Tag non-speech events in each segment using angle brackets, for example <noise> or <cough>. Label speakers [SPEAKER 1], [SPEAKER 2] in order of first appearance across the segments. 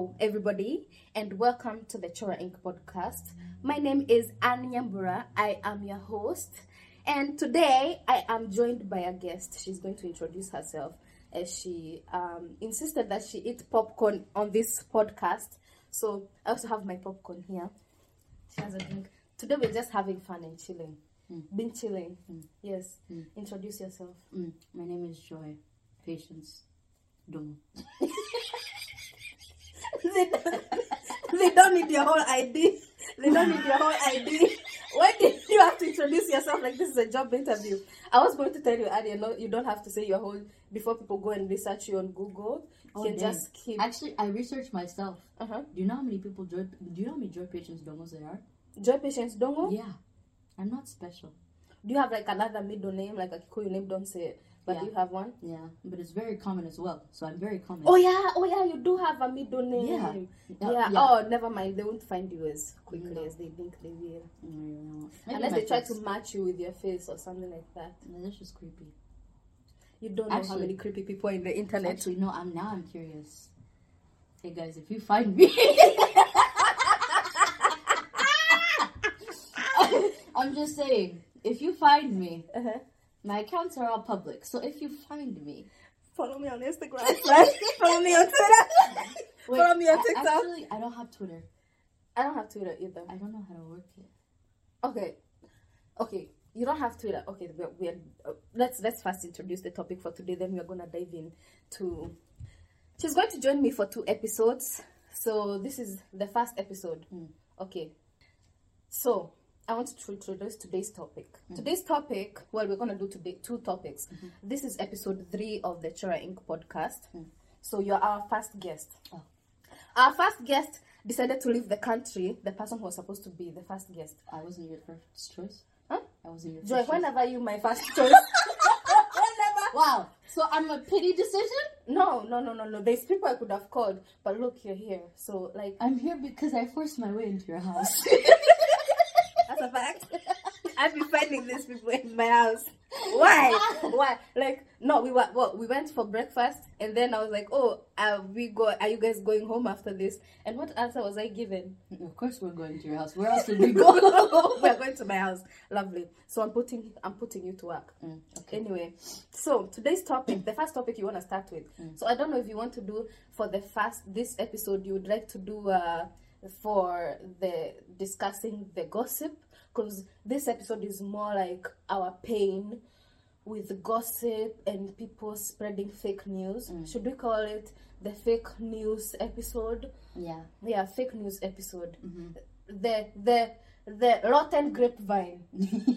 [SPEAKER 1] Hello, everybody, and welcome to the Chora Inc. podcast. My name is Nyambura. I am your host, and today I am joined by a guest. She's going to introduce herself as she um, insisted that she eat popcorn on this podcast. So I also have my popcorn here. She has a drink. Today we're just having fun and chilling. Been chilling. Yes. Introduce yourself.
[SPEAKER 2] Mm, my name is Joy. Patience. Domo. <laughs>
[SPEAKER 1] they, don't, <laughs> they don't need your whole ID. They don't need your whole ID. Why did you have to introduce yourself like this is a job interview? I was going to tell you earlier, no, you don't have to say your whole before people go and research you on Google. You
[SPEAKER 2] Oh,
[SPEAKER 1] can
[SPEAKER 2] dang.
[SPEAKER 1] just keep.
[SPEAKER 2] Actually, I researched myself.
[SPEAKER 1] Uh-huh.
[SPEAKER 2] Do you know how many people Joy? Do you know how many Joy Patience Domos there are?
[SPEAKER 1] Joy Patience Dongo.
[SPEAKER 2] Yeah, I'm not special.
[SPEAKER 1] Do you have like another middle name, like a Kikuyu name? Don't say it, but
[SPEAKER 2] Yeah.
[SPEAKER 1] you have one?
[SPEAKER 2] Yeah, but it's very common as well. So I'm very common.
[SPEAKER 1] Oh yeah, oh yeah, you do have a middle name.
[SPEAKER 2] Yeah.
[SPEAKER 1] Yeah.
[SPEAKER 2] Yeah.
[SPEAKER 1] Oh, never mind. They won't find you as quickly
[SPEAKER 2] No.
[SPEAKER 1] as they think they will,
[SPEAKER 2] maybe
[SPEAKER 1] unless they try
[SPEAKER 2] face.
[SPEAKER 1] to match you with your face or something like that.
[SPEAKER 2] No, that's just creepy.
[SPEAKER 1] You don't know how many creepy people in the internet.
[SPEAKER 2] Actually, no. I'm now. I'm curious. Hey guys, if you find me, <laughs> <laughs> I'm just saying. If you find me,
[SPEAKER 1] Uh-huh.
[SPEAKER 2] My accounts are all public. So if you find me,
[SPEAKER 1] Follow me on Instagram. <laughs> Follow me on Twitter.
[SPEAKER 2] Wait,
[SPEAKER 1] Follow me on TikTok.
[SPEAKER 2] Actually, I don't have Twitter.
[SPEAKER 1] I don't have Twitter either.
[SPEAKER 2] I don't know how to work it.
[SPEAKER 1] Okay, okay. You don't have Twitter. Okay, we're, we're uh, let's let's first introduce the topic for today. Then we're gonna dive in to. She's going to join me for two episodes. So this is the first episode.
[SPEAKER 2] Mm.
[SPEAKER 1] Okay. So I want to introduce today's topic. Today's topic. Well, we're gonna do today two topics. This is episode three of the Chora Inc. podcast. So you're our first guest.
[SPEAKER 2] Oh.
[SPEAKER 1] Our first guest decided to leave the country. The person who was supposed to be the first guest.
[SPEAKER 2] I wasn't your first choice.
[SPEAKER 1] Huh?
[SPEAKER 2] I wasn't your
[SPEAKER 1] Joy,
[SPEAKER 2] first choice.
[SPEAKER 1] whenever you my first choice. <laughs> whenever.
[SPEAKER 2] Wow. So I'm a pity decision.
[SPEAKER 1] No, no, no, no, no. There's people I could have called, but look, you're here. So like,
[SPEAKER 2] I'm here because I forced my way into your house. <laughs>
[SPEAKER 1] that's a fact. <laughs> I've been finding these people in my house. Why? <laughs> Why? Like, no, we were well, we went for breakfast, and then I was like, oh, are we go? Are you guys going home after this? And what answer was I given?
[SPEAKER 2] of course, we're going to your house. Where else would we go? <laughs>
[SPEAKER 1] we are going to my house. Lovely. So I'm putting I'm putting you to work.
[SPEAKER 2] Mm, okay.
[SPEAKER 1] Anyway, so today's topic, the first topic you want to start with. So I don't know if you want to do for the first this episode, you would like to do uh, for the discussing the gossip because this episode is more like our pain with gossip and people spreading fake news. Should we call it the fake news episode?
[SPEAKER 2] Yeah.
[SPEAKER 1] Yeah, fake news episode. The the the rotten grapevine. <laughs>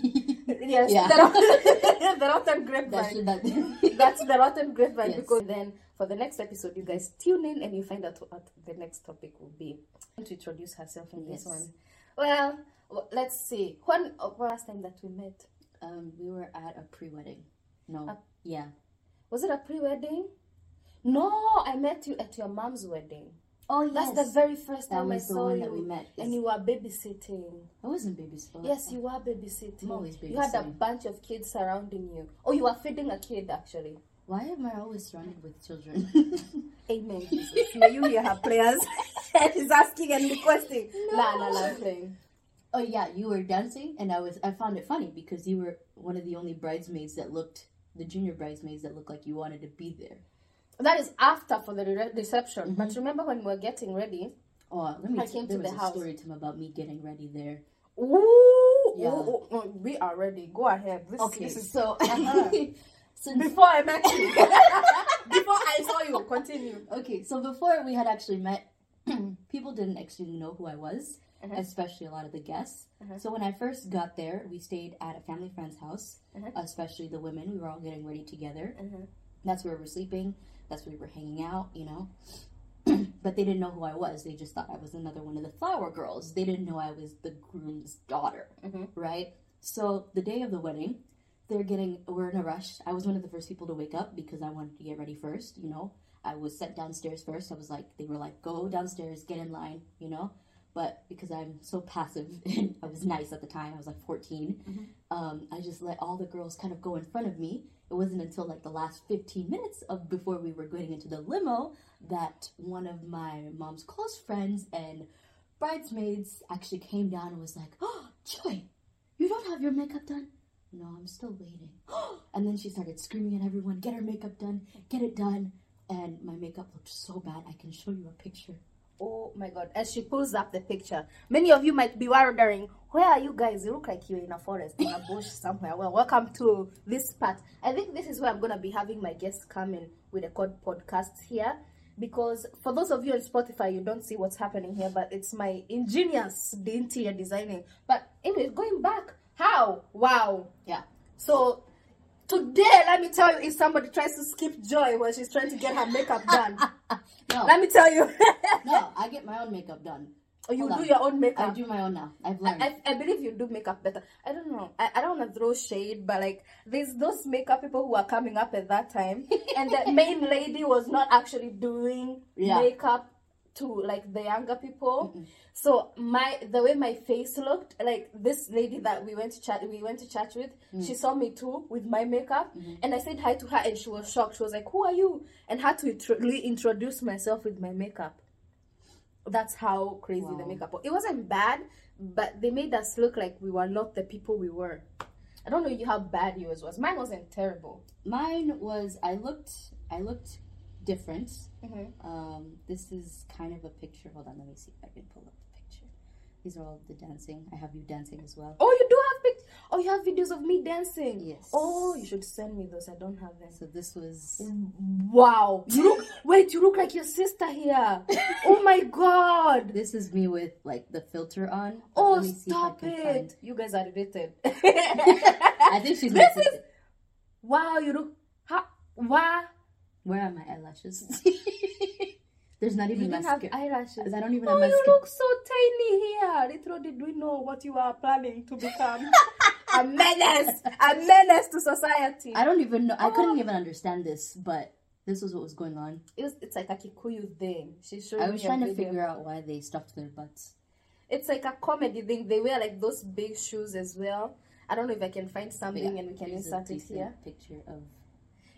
[SPEAKER 1] Yes,
[SPEAKER 2] Yeah.
[SPEAKER 1] the, rotten, <laughs> the rotten grapevine.
[SPEAKER 2] should that. <laughs>
[SPEAKER 1] That's the rotten grapevine
[SPEAKER 2] Yes.
[SPEAKER 1] because then for the next episode, you guys tune in and you find out what the next topic will be. To introduce herself in this one. Well, let's see. When uh, last time that we met
[SPEAKER 2] um, we were at a pre-wedding. No.
[SPEAKER 1] Uh,
[SPEAKER 2] yeah.
[SPEAKER 1] was it a pre-wedding? No, I met you at your mom's wedding.
[SPEAKER 2] Oh yes.
[SPEAKER 1] That's the very first
[SPEAKER 2] That
[SPEAKER 1] time I saw you.
[SPEAKER 2] that we met.
[SPEAKER 1] And you were babysitting.
[SPEAKER 2] I wasn't babysitting.
[SPEAKER 1] Yes, you were babysitting.
[SPEAKER 2] I'm always
[SPEAKER 1] You had a bunch of kids surrounding you. Oh, you were feeding a kid actually.
[SPEAKER 2] Why am I always surrounded with children? <laughs>
[SPEAKER 1] Amen. Jesus. May you hear her prayers. <laughs> She's asking and requesting. <laughs> Nah, nah, I'm playing.
[SPEAKER 2] Oh yeah, you were dancing, and I was. I found it funny because you were one of the only bridesmaids that looked, the junior bridesmaids that looked like you wanted to be there.
[SPEAKER 1] That is after for the re- reception. But remember when we were getting ready?
[SPEAKER 2] Oh, let me.
[SPEAKER 1] I
[SPEAKER 2] tell
[SPEAKER 1] came
[SPEAKER 2] there
[SPEAKER 1] to
[SPEAKER 2] was
[SPEAKER 1] the
[SPEAKER 2] a
[SPEAKER 1] house.
[SPEAKER 2] story to him about me getting ready there.
[SPEAKER 1] Ooh,
[SPEAKER 2] Yeah.
[SPEAKER 1] ooh, ooh, ooh, we are ready. Go ahead. This,
[SPEAKER 2] Okay,
[SPEAKER 1] this is
[SPEAKER 2] so <laughs>
[SPEAKER 1] Uh-huh. <laughs>
[SPEAKER 2] since
[SPEAKER 1] before I met you. <laughs> before I saw you. Continue.
[SPEAKER 2] okay, so before we had actually met, <clears throat> people didn't actually know who I was,
[SPEAKER 1] Uh-huh.
[SPEAKER 2] especially a lot of the guests.
[SPEAKER 1] Uh-huh.
[SPEAKER 2] So when I first got there, we stayed at a family friend's house,
[SPEAKER 1] Uh-huh.
[SPEAKER 2] especially the women. We were all getting ready together.
[SPEAKER 1] Uh-huh.
[SPEAKER 2] That's where we were sleeping. That's where we were hanging out, you know. <clears throat> but they didn't know who I was. They just thought I was another one of the flower girls. They didn't know I was the groom's daughter,
[SPEAKER 1] Mhm.
[SPEAKER 2] right? So the day of the wedding, they're getting. We're in a rush. I was one of the first people to wake up because I wanted to get ready first. You know, I was sent downstairs first. I was like, they were like, go downstairs, get in line. You know, But because I'm so passive <laughs> and I was nice at the time, I was like 14,
[SPEAKER 1] Mhm.
[SPEAKER 2] um, I just let all the girls kind of go in front of me. It wasn't until like the last 15 minutes of before we were getting into the limo that one of my mom's close friends and bridesmaids actually came down and was like, "Oh, Joy, you don't have your makeup done." No, I'm still waiting. <gasps> and then she started screaming at everyone, "Get her makeup done! Get it done!" And my makeup looked so bad. I can show you a picture.
[SPEAKER 1] Oh my god. As she pulls up the picture, many of you might be wondering, where are you guys? You look like you're in a forest, in a bush somewhere. Well, welcome to this part. I think this is where I'm to be having my guests come in with a code podcast here. Because for those of you on Spotify, you don't see what's happening here, but it's my ingenious interior designing. But anyway, going back, how? Wow.
[SPEAKER 2] Yeah.
[SPEAKER 1] So today, let me tell you, if somebody tries to skip Joy when she's trying to get her makeup done, <laughs>
[SPEAKER 2] No,
[SPEAKER 1] let me tell you. <laughs>
[SPEAKER 2] no, I get my own makeup done.
[SPEAKER 1] Or you
[SPEAKER 2] Hold
[SPEAKER 1] do
[SPEAKER 2] on.
[SPEAKER 1] your own makeup.
[SPEAKER 2] I do my own now. I've learned.
[SPEAKER 1] I, I believe you do makeup better. I don't know. I, I don't want to throw shade, but like there's those makeup people who are coming up at that time, <laughs> and the main lady was not actually doing
[SPEAKER 2] Yeah.
[SPEAKER 1] makeup to like the younger people. So my the way my face looked, like this lady that we went to chat we went to church with, mm. she saw me too with my makeup, mm-hmm. and I said hi to her, and she was shocked. She was like, "Who are you?" And had to reintroduce myself with my makeup. That's how crazy the makeup was. It wasn't bad, but they made us look like we were not the people we were. I don't know you how bad yours was. Mine wasn't terrible.
[SPEAKER 2] Mine was I looked I looked different.
[SPEAKER 1] Mhm.
[SPEAKER 2] Um, this is kind of a picture. Hold on, let me see if I can pull up the picture. These are all the dancing. I have you dancing as well.
[SPEAKER 1] Oh, you do have pic- Oh, you have videos of me dancing.
[SPEAKER 2] Yes.
[SPEAKER 1] Oh, you should send me those. I don't have them.
[SPEAKER 2] So this was
[SPEAKER 1] Wow. You look. <laughs> wait, you look like your sister here. oh my god.
[SPEAKER 2] this is me with like the filter on.
[SPEAKER 1] Oh,
[SPEAKER 2] let me see if I
[SPEAKER 1] stop it.
[SPEAKER 2] find-
[SPEAKER 1] You guys are related. <laughs>
[SPEAKER 2] I think she's
[SPEAKER 1] This is- wow, you look. How? Wow.
[SPEAKER 2] Where are my eyelashes? <laughs> There's not
[SPEAKER 1] You
[SPEAKER 2] even
[SPEAKER 1] have
[SPEAKER 2] mascara.
[SPEAKER 1] eyelashes.
[SPEAKER 2] I don't even
[SPEAKER 1] Oh,
[SPEAKER 2] have
[SPEAKER 1] you look so tiny here. Little did we know what you are planning to become. <laughs> a menace. A menace to society.
[SPEAKER 2] I don't even know. I
[SPEAKER 1] Oh.
[SPEAKER 2] couldn't even understand this, but this was what was going on.
[SPEAKER 1] It was, it's like a Kikuyu thing. She's
[SPEAKER 2] I was trying to
[SPEAKER 1] video.
[SPEAKER 2] figure out why they stuffed their butts.
[SPEAKER 1] It's like a comedy thing. They wear like those big shoes as well. I don't know if I can find something
[SPEAKER 2] yeah,
[SPEAKER 1] and we can insert it here.
[SPEAKER 2] Picture of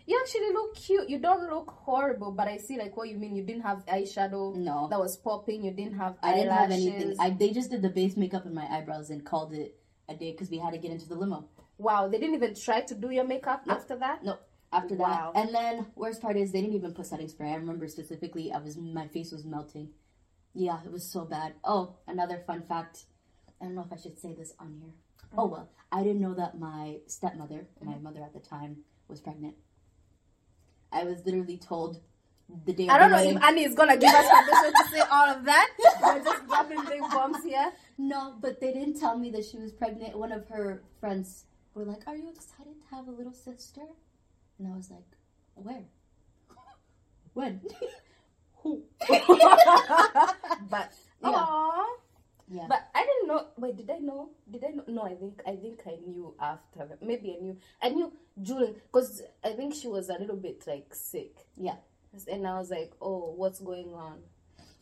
[SPEAKER 1] You actually look cute. You don't look horrible, but I see like what you mean. You didn't have eyeshadow
[SPEAKER 2] no.
[SPEAKER 1] that was popping. You didn't have
[SPEAKER 2] I didn't have anything. I they just did the base makeup and my eyebrows and called it a day because we had to get into the limo.
[SPEAKER 1] Wow, they didn't even try to do your makeup after that.
[SPEAKER 2] No, after
[SPEAKER 1] Wow.
[SPEAKER 2] that, and then worst part is they didn't even put setting spray. I remember specifically, I was my face was melting. Yeah, it was so bad. Oh, another fun fact. I don't know if I should say this on here. Oh mm. well, I didn't know that my stepmother, my mother at the time, was pregnant. I was literally told the day.
[SPEAKER 1] I don't know if Annie is gonna give us permission to say all of that. We're just <laughs> dropping big bombs here.
[SPEAKER 2] No, but they didn't tell me that she was pregnant. One of her friends were like, "Are you excited to have a little sister?" And I was like, "Where? when?" <laughs> Who? <laughs>
[SPEAKER 1] but
[SPEAKER 2] Yeah.
[SPEAKER 1] Aww.
[SPEAKER 2] Yeah.
[SPEAKER 1] But I didn't know. Wait, did I know? Did I know? No, I think I think I knew after. that. Maybe I knew. I knew during because I think she was a little bit like sick.
[SPEAKER 2] Yeah.
[SPEAKER 1] And I was like, oh, what's going on?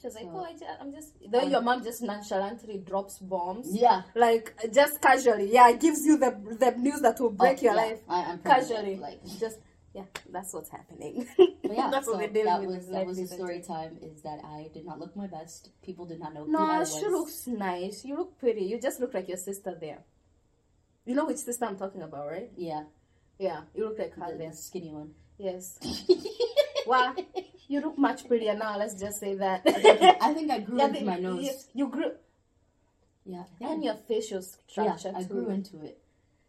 [SPEAKER 1] She was like, oh, I just, I'm just. Then um, your mom just nonchalantly drops bombs,
[SPEAKER 2] yeah.
[SPEAKER 1] like just casually. Yeah, it gives you the the news that will break
[SPEAKER 2] Oh,
[SPEAKER 1] your
[SPEAKER 2] yeah.
[SPEAKER 1] life
[SPEAKER 2] I, I'm
[SPEAKER 1] casually.
[SPEAKER 2] Like,
[SPEAKER 1] just yeah, that's what's happening. <laughs>
[SPEAKER 2] but <laughs> yeah.
[SPEAKER 1] that's
[SPEAKER 2] so
[SPEAKER 1] what
[SPEAKER 2] that was that was the story time. Is that I did not look my best. People did not know
[SPEAKER 1] No, she looks nice. You look pretty. You just look like your sister there. You know which sister I'm talking about, right?
[SPEAKER 2] Yeah,
[SPEAKER 1] Yeah, you look like her
[SPEAKER 2] the,
[SPEAKER 1] there.
[SPEAKER 2] the skinny one.
[SPEAKER 1] Yes. <laughs> Wow, you look much prettier now. Let's just say that.
[SPEAKER 2] I think I <laughs> grew
[SPEAKER 1] Yeah,
[SPEAKER 2] into my nose.
[SPEAKER 1] You, you grew,
[SPEAKER 2] Yeah,
[SPEAKER 1] and your facial structure.
[SPEAKER 2] yeah, I
[SPEAKER 1] too.
[SPEAKER 2] grew into it.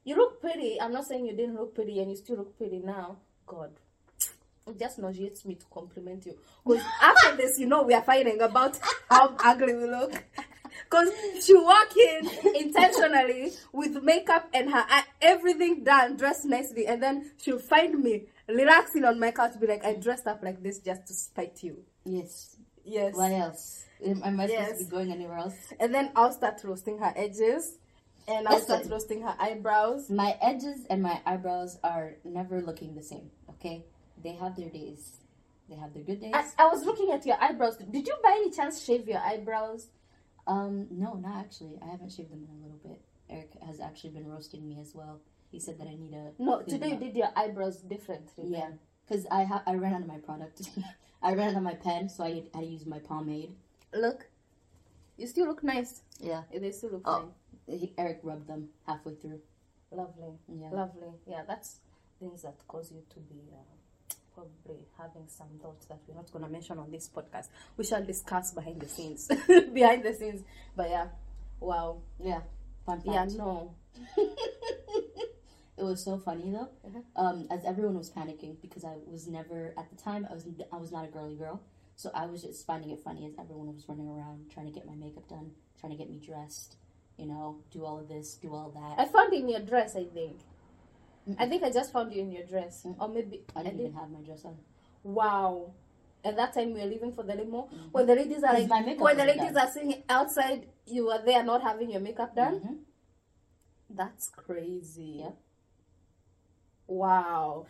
[SPEAKER 1] You look pretty. I'm not saying you didn't look pretty, and you still look pretty now. God, it just nauseates me to compliment you. Because after this, you know, we are fighting about how ugly we look. Because she walk in intentionally with makeup and her everything done, dressed nicely, and then she'll find me relaxing on my couch, be like, "I dressed up like this just to spite you."
[SPEAKER 2] Yes.
[SPEAKER 1] Yes.
[SPEAKER 2] What else? Am, I supposed
[SPEAKER 1] Yes.
[SPEAKER 2] to be going anywhere else?
[SPEAKER 1] And then I'll start roasting her edges, and I'll start roasting her eyebrows.
[SPEAKER 2] My edges and my eyebrows are never looking the same. Okay, they have their days. They have their good days.
[SPEAKER 1] I, I was looking at your eyebrows. Did you by any chance shave your eyebrows
[SPEAKER 2] Um, no, not actually. I haven't shaved them in a little bit. Eric has actually been roasting me as well. He said that I need a
[SPEAKER 1] No, today you did your eyebrows differently.
[SPEAKER 2] Yeah, because I ha- I ran out of my product. <laughs> I ran out of my pen, so I had to use my pomade.
[SPEAKER 1] Look, you still look nice.
[SPEAKER 2] Yeah,
[SPEAKER 1] They still look
[SPEAKER 2] Oh. he, Eric rubbed them halfway through.
[SPEAKER 1] Lovely.
[SPEAKER 2] Yeah,
[SPEAKER 1] Lovely. Yeah, that's things that cause you to be uh, probably having some thoughts that we're not going to mention on this podcast. We shall discuss behind the scenes. <laughs> behind the scenes. But yeah, wow.
[SPEAKER 2] yeah. Fun fact.
[SPEAKER 1] Yeah, no. <laughs>
[SPEAKER 2] it was so funny though,
[SPEAKER 1] Mhm.
[SPEAKER 2] um, as everyone was panicking because I was never at the time I was I was not a girly girl, so I was just finding it funny as everyone was running around trying to get my makeup done, trying to get me dressed, you know, do all of this, do all that.
[SPEAKER 1] I found in your dress, I think.
[SPEAKER 2] Mm-mm.
[SPEAKER 1] I think I just found you in your dress.
[SPEAKER 2] Mm.
[SPEAKER 1] Or maybe
[SPEAKER 2] I
[SPEAKER 1] I
[SPEAKER 2] didn't
[SPEAKER 1] did.
[SPEAKER 2] even have my dress on.
[SPEAKER 1] Wow. At that time we were leaving for the limo,
[SPEAKER 2] Mhm.
[SPEAKER 1] when the ladies are like, when the ladies
[SPEAKER 2] done.
[SPEAKER 1] are sitting outside, you were there not having your makeup done.
[SPEAKER 2] Mhm.
[SPEAKER 1] That's crazy.
[SPEAKER 2] Yep.
[SPEAKER 1] Wow.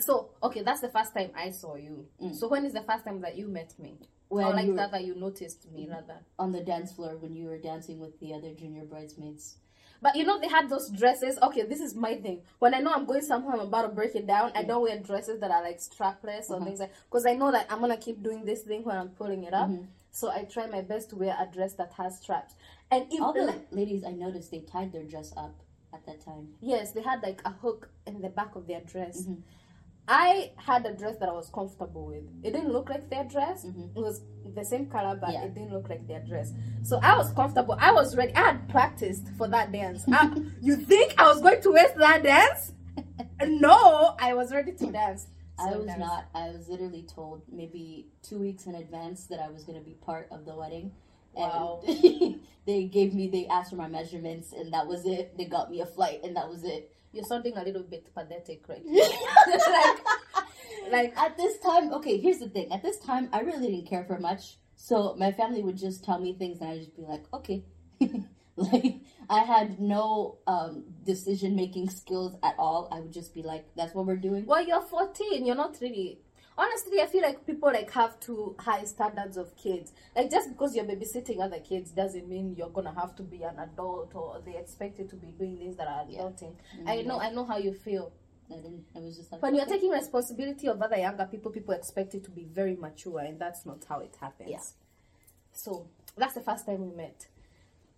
[SPEAKER 1] So okay, that's the first time I saw you.
[SPEAKER 2] Mm.
[SPEAKER 1] So when is the first time that you met me?
[SPEAKER 2] When
[SPEAKER 1] or like
[SPEAKER 2] were
[SPEAKER 1] that that you noticed me rather.
[SPEAKER 2] on the dance floor when you were dancing with the other junior bridesmaids.
[SPEAKER 1] But you know they had those dresses. Okay, this is my thing. When I know I'm going somewhere, I'm about to break it down. I don't wear dresses that are like strapless or
[SPEAKER 2] Uh-huh.
[SPEAKER 1] things like because I know that I'm gonna keep doing this thing when I'm pulling it up.
[SPEAKER 2] Mhm.
[SPEAKER 1] So I try my best to wear a dress that has straps. And if
[SPEAKER 2] All the ladies I noticed they tied their dress up at that time.
[SPEAKER 1] yes, they had like a hook in the back of their dress.
[SPEAKER 2] Mhm.
[SPEAKER 1] I had a dress that I was comfortable with. It didn't look like their dress.
[SPEAKER 2] Mhm.
[SPEAKER 1] It was the same color, but
[SPEAKER 2] Yeah.
[SPEAKER 1] it didn't look like their dress. So I was comfortable. I was ready. I had practiced for that dance. I- <laughs> you think I was going to waste that dance? No, I was ready to dance.
[SPEAKER 2] I was
[SPEAKER 1] dance.
[SPEAKER 2] not. I was literally told maybe two weeks in advance that I was going to be part of the wedding.
[SPEAKER 1] Wow.
[SPEAKER 2] And <laughs> they gave me, they asked for my measurements, and that was it. They got me a flight, and that was it.
[SPEAKER 1] You're sounding a little bit pathetic right <laughs> now.
[SPEAKER 2] like,
[SPEAKER 1] like
[SPEAKER 2] at this time, okay, here's the thing. At this time, I really didn't care for much. So my family would just tell me things, and I'd just be like, okay. <laughs> like, I had no um, decision making skills at all. I would just be like, that's what we're doing.
[SPEAKER 1] Well, you're 14. You're not really. Honestly, I feel like people like have too high standards of kids. Like just because you're babysitting other kids doesn't mean you're gonna have to be an adult or they expect you to be doing things that are
[SPEAKER 2] Yeah.
[SPEAKER 1] adulting. I know, I know how you feel.
[SPEAKER 2] I didn't. I was just like,
[SPEAKER 1] When you're taking responsibility of other younger people, people expect you to be very mature, and that's not how it happens.
[SPEAKER 2] Yeah.
[SPEAKER 1] So that's the first time we met.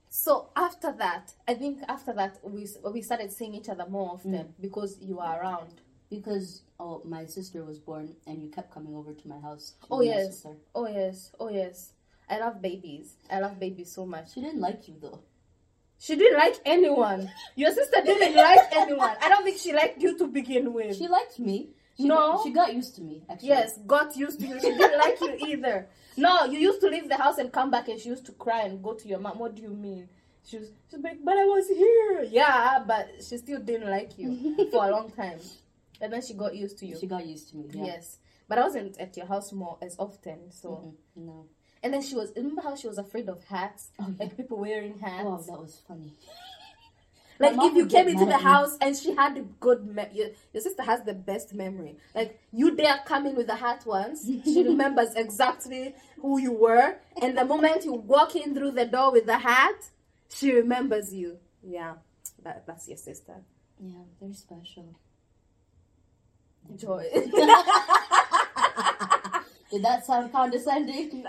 [SPEAKER 1] So after that, I think after that we we started seeing each other more often
[SPEAKER 2] Mm.
[SPEAKER 1] because you were around.
[SPEAKER 2] Because oh, my sister was born, and you kept coming over to my house. to
[SPEAKER 1] Oh, yes. Oh yes, oh yes. I love babies. I love babies so much.
[SPEAKER 2] She didn't like you though.
[SPEAKER 1] She didn't like anyone. Your sister didn't <laughs> like anyone. I don't think she liked you to begin with.
[SPEAKER 2] She liked me. She,
[SPEAKER 1] No.
[SPEAKER 2] she got used to me. Actually,
[SPEAKER 1] Yes, got used to you. She didn't like you <laughs> either. No, you used to leave the house and come back, and she used to cry and go to your mom. What do you mean? She was she's like, but I was here. Yeah, but she still didn't like you <laughs> for a long time, and then she got used to you.
[SPEAKER 2] She got used to me. Yeah.
[SPEAKER 1] Yes, but I wasn't at your house more as often. So,
[SPEAKER 2] Mhm. No.
[SPEAKER 1] and then she was. Remember how she was afraid of hats,
[SPEAKER 2] Oh, yeah.
[SPEAKER 1] like people wearing hats.
[SPEAKER 2] Oh, that was funny. <laughs>
[SPEAKER 1] Like if you came into the house and she had a good me- your, your sister has the best memory. Like you dare come in with a hat once, she <laughs> remembers exactly who you were, and the moment you walk in through the door with the hat, she remembers you. Yeah, that, that's your sister.
[SPEAKER 2] Yeah, they're special.
[SPEAKER 1] Joy. <laughs>
[SPEAKER 2] Did that sound condescending?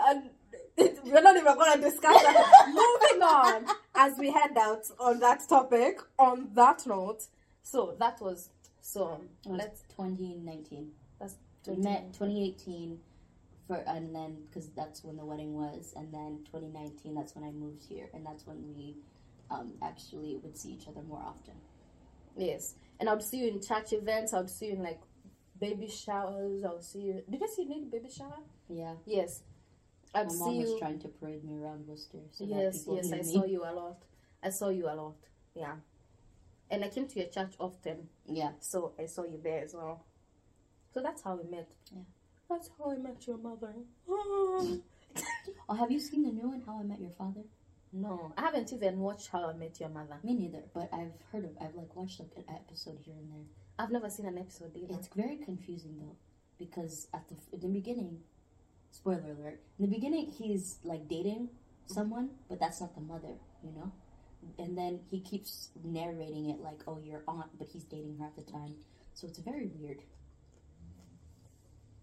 [SPEAKER 2] <laughs>
[SPEAKER 1] We're not even going to discuss that. Moving on as we head out on that topic. On that note, so that was so.
[SPEAKER 2] Was
[SPEAKER 1] Let's
[SPEAKER 2] 2019.
[SPEAKER 1] that's
[SPEAKER 2] We met 2018 for, and then because that's when the wedding was, and then 2019 that's when I moved here, and that's when we um, actually would see each other more often.
[SPEAKER 1] Yes, and I would see you in church events. I would see you in like baby showers. I would see you. Did see you in a baby shower?
[SPEAKER 2] Yeah,
[SPEAKER 1] Yes, I'd
[SPEAKER 2] my
[SPEAKER 1] see
[SPEAKER 2] mom was
[SPEAKER 1] you.
[SPEAKER 2] trying to parade me around Worcester. So
[SPEAKER 1] yes, yes, I
[SPEAKER 2] me.
[SPEAKER 1] saw you a lot. I saw you a lot. Yeah, and I came to your church often,
[SPEAKER 2] Yeah,
[SPEAKER 1] so I saw you there as well. So that's how we met.
[SPEAKER 2] Yeah.
[SPEAKER 1] that's how I met your mother. <laughs>
[SPEAKER 2] Oh, have you seen the new one, How I Met Your Father?
[SPEAKER 1] No, I haven't even watched How I Met Your Mother.
[SPEAKER 2] Me neither, but I've heard of. I've like watched like an episode here and there.
[SPEAKER 1] I've never seen an episode either.
[SPEAKER 2] It's very confusing though, because at the in the beginning, spoiler alert, in the beginning he's like dating someone, but that's not the mother, you know? And then he keeps narrating it like, oh, your aunt, but he's dating her at the time. So it's very weird.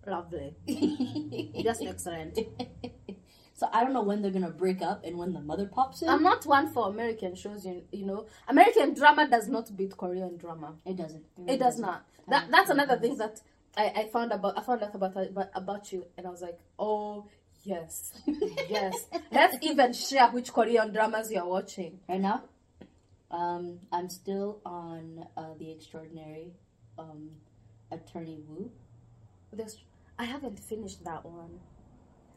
[SPEAKER 1] Lovely. <laughs> Just excellent. <laughs>
[SPEAKER 2] so I don't know when they're gonna break up and when the mother pops in.
[SPEAKER 1] I'm not one for American shows, you, you know. American drama does not beat Korean drama.
[SPEAKER 2] it doesn't.
[SPEAKER 1] It does not. That that's another thing that I, I found about I found out about about, you and I was like, oh yes, <laughs> yes. Let's even share which Korean dramas you're watching.
[SPEAKER 2] Right now, um, I'm still on uh, the extraordinary um, attorney.
[SPEAKER 1] There's, I haven't finished that one.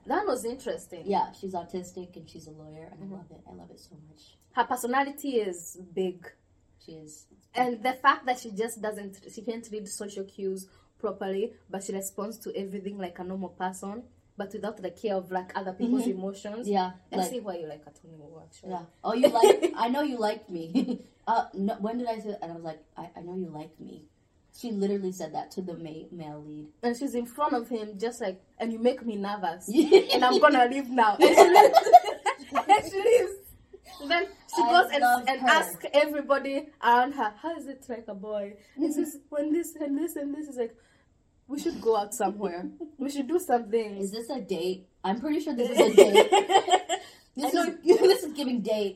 [SPEAKER 1] That was interesting.
[SPEAKER 2] Yeah, she's autistic and she's a lawyer, and I love it. I love it so much.
[SPEAKER 1] Her personality is big.
[SPEAKER 2] She is.
[SPEAKER 1] And the fact that she just doesn't, she can't read social cues properly, but she responds to everything like a normal person, but without the care of like other people's emotions.
[SPEAKER 2] Yeah,
[SPEAKER 1] I
[SPEAKER 2] like
[SPEAKER 1] see why you like Attorney Woo actually.
[SPEAKER 2] yeah. Oh, you like? <laughs> I know you like me. <laughs> uh, no, when did I say? And I was like, I, I know you like me. She literally said that to the ma- male lead.
[SPEAKER 1] And she's in front of him, just like, and you make me nervous, <laughs> and I'm gonna leave now. And she leaves. <laughs> and she leaves. Then she
[SPEAKER 2] I
[SPEAKER 1] goes and, and
[SPEAKER 2] her.
[SPEAKER 1] asks everybody around her, how is it like a boy? And mm-hmm. says, when this and this and this is like, we should go out somewhere. We should do something.
[SPEAKER 2] Is this a date? I'm pretty sure this is a <laughs> date. This is this is giving date.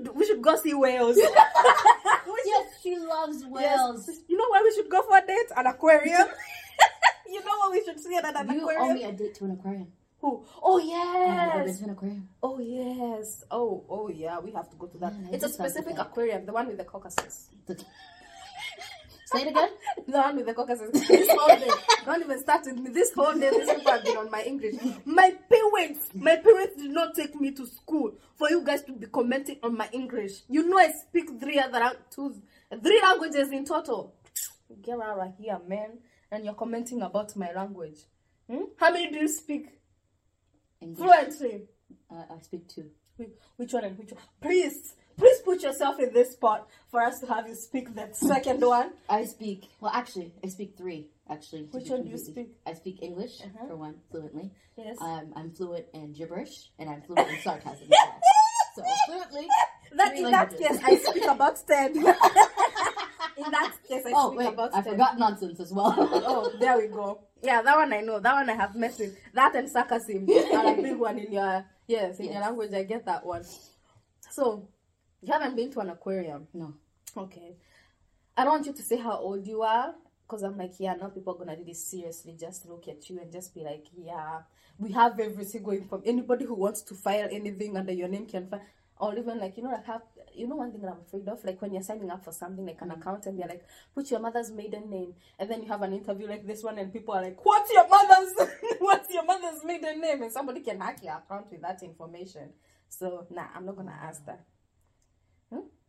[SPEAKER 1] We should we should go see whales. <laughs>
[SPEAKER 2] yes, she loves whales.
[SPEAKER 1] Yes. You know where we should go for a date? An aquarium. <laughs> you know what we should see at an
[SPEAKER 2] You
[SPEAKER 1] aquarium?
[SPEAKER 2] owe me a date to an aquarium.
[SPEAKER 1] Who? Oh
[SPEAKER 2] I've never been
[SPEAKER 1] yes.
[SPEAKER 2] to an aquarium.
[SPEAKER 1] Oh yes. Oh oh yeah. We have to go to that.
[SPEAKER 2] I
[SPEAKER 1] it's a specific aquarium, the one with the caucasus.
[SPEAKER 2] Say it again. <laughs>
[SPEAKER 1] The with the caucasus. This whole day. Don't even start with me. This whole day, this people have been on my English. My parents, my parents did not take me to school for you guys to be commenting on my English. You know I speak three other two, three languages in total. Get out of here, man. And you're commenting about my language. Hmm? How many do you speak
[SPEAKER 2] English.
[SPEAKER 1] fluently?
[SPEAKER 2] Uh, I speak two.
[SPEAKER 1] Which one and which one? Please, please put yourself in this spot for us to have you speak that second <laughs> one.
[SPEAKER 2] I speak. Well, actually, I speak three. Actually,
[SPEAKER 1] Which one do you speak?
[SPEAKER 2] I speak English
[SPEAKER 1] Uh-huh.
[SPEAKER 2] for one fluently.
[SPEAKER 1] Yes.
[SPEAKER 2] Um, I'm fluent in gibberish and I'm fluent in sarcasm. as well. <laughs> So fluently.
[SPEAKER 1] That in that case, I speak <laughs> about ten. in that case, I
[SPEAKER 2] Oh
[SPEAKER 1] speak
[SPEAKER 2] wait,
[SPEAKER 1] about
[SPEAKER 2] I
[SPEAKER 1] ten.
[SPEAKER 2] forgot nonsense as well.
[SPEAKER 1] Oh, there we go. Yeah, that one I know. That one I have messed with. That and sarcasm are a big one in your yes in your language. I get that one. So, you haven't been to an aquarium.
[SPEAKER 2] no.
[SPEAKER 1] Okay. I don't want you to say how old you are because I'm like, yeah, now people are gonna do this seriously. Just look at you and just be like, yeah, we have every single info. Anybody who wants to file anything under your name can file. Or even like you know like have you know one thing that I'm afraid of like when you're signing up for something like an mm-hmm. account and they're like put your mother's maiden name and then you have an interview like this one and people are like what's your mother's <laughs> what's your mother's maiden name and somebody can hack your account with that information so nah I'm not gonna ask that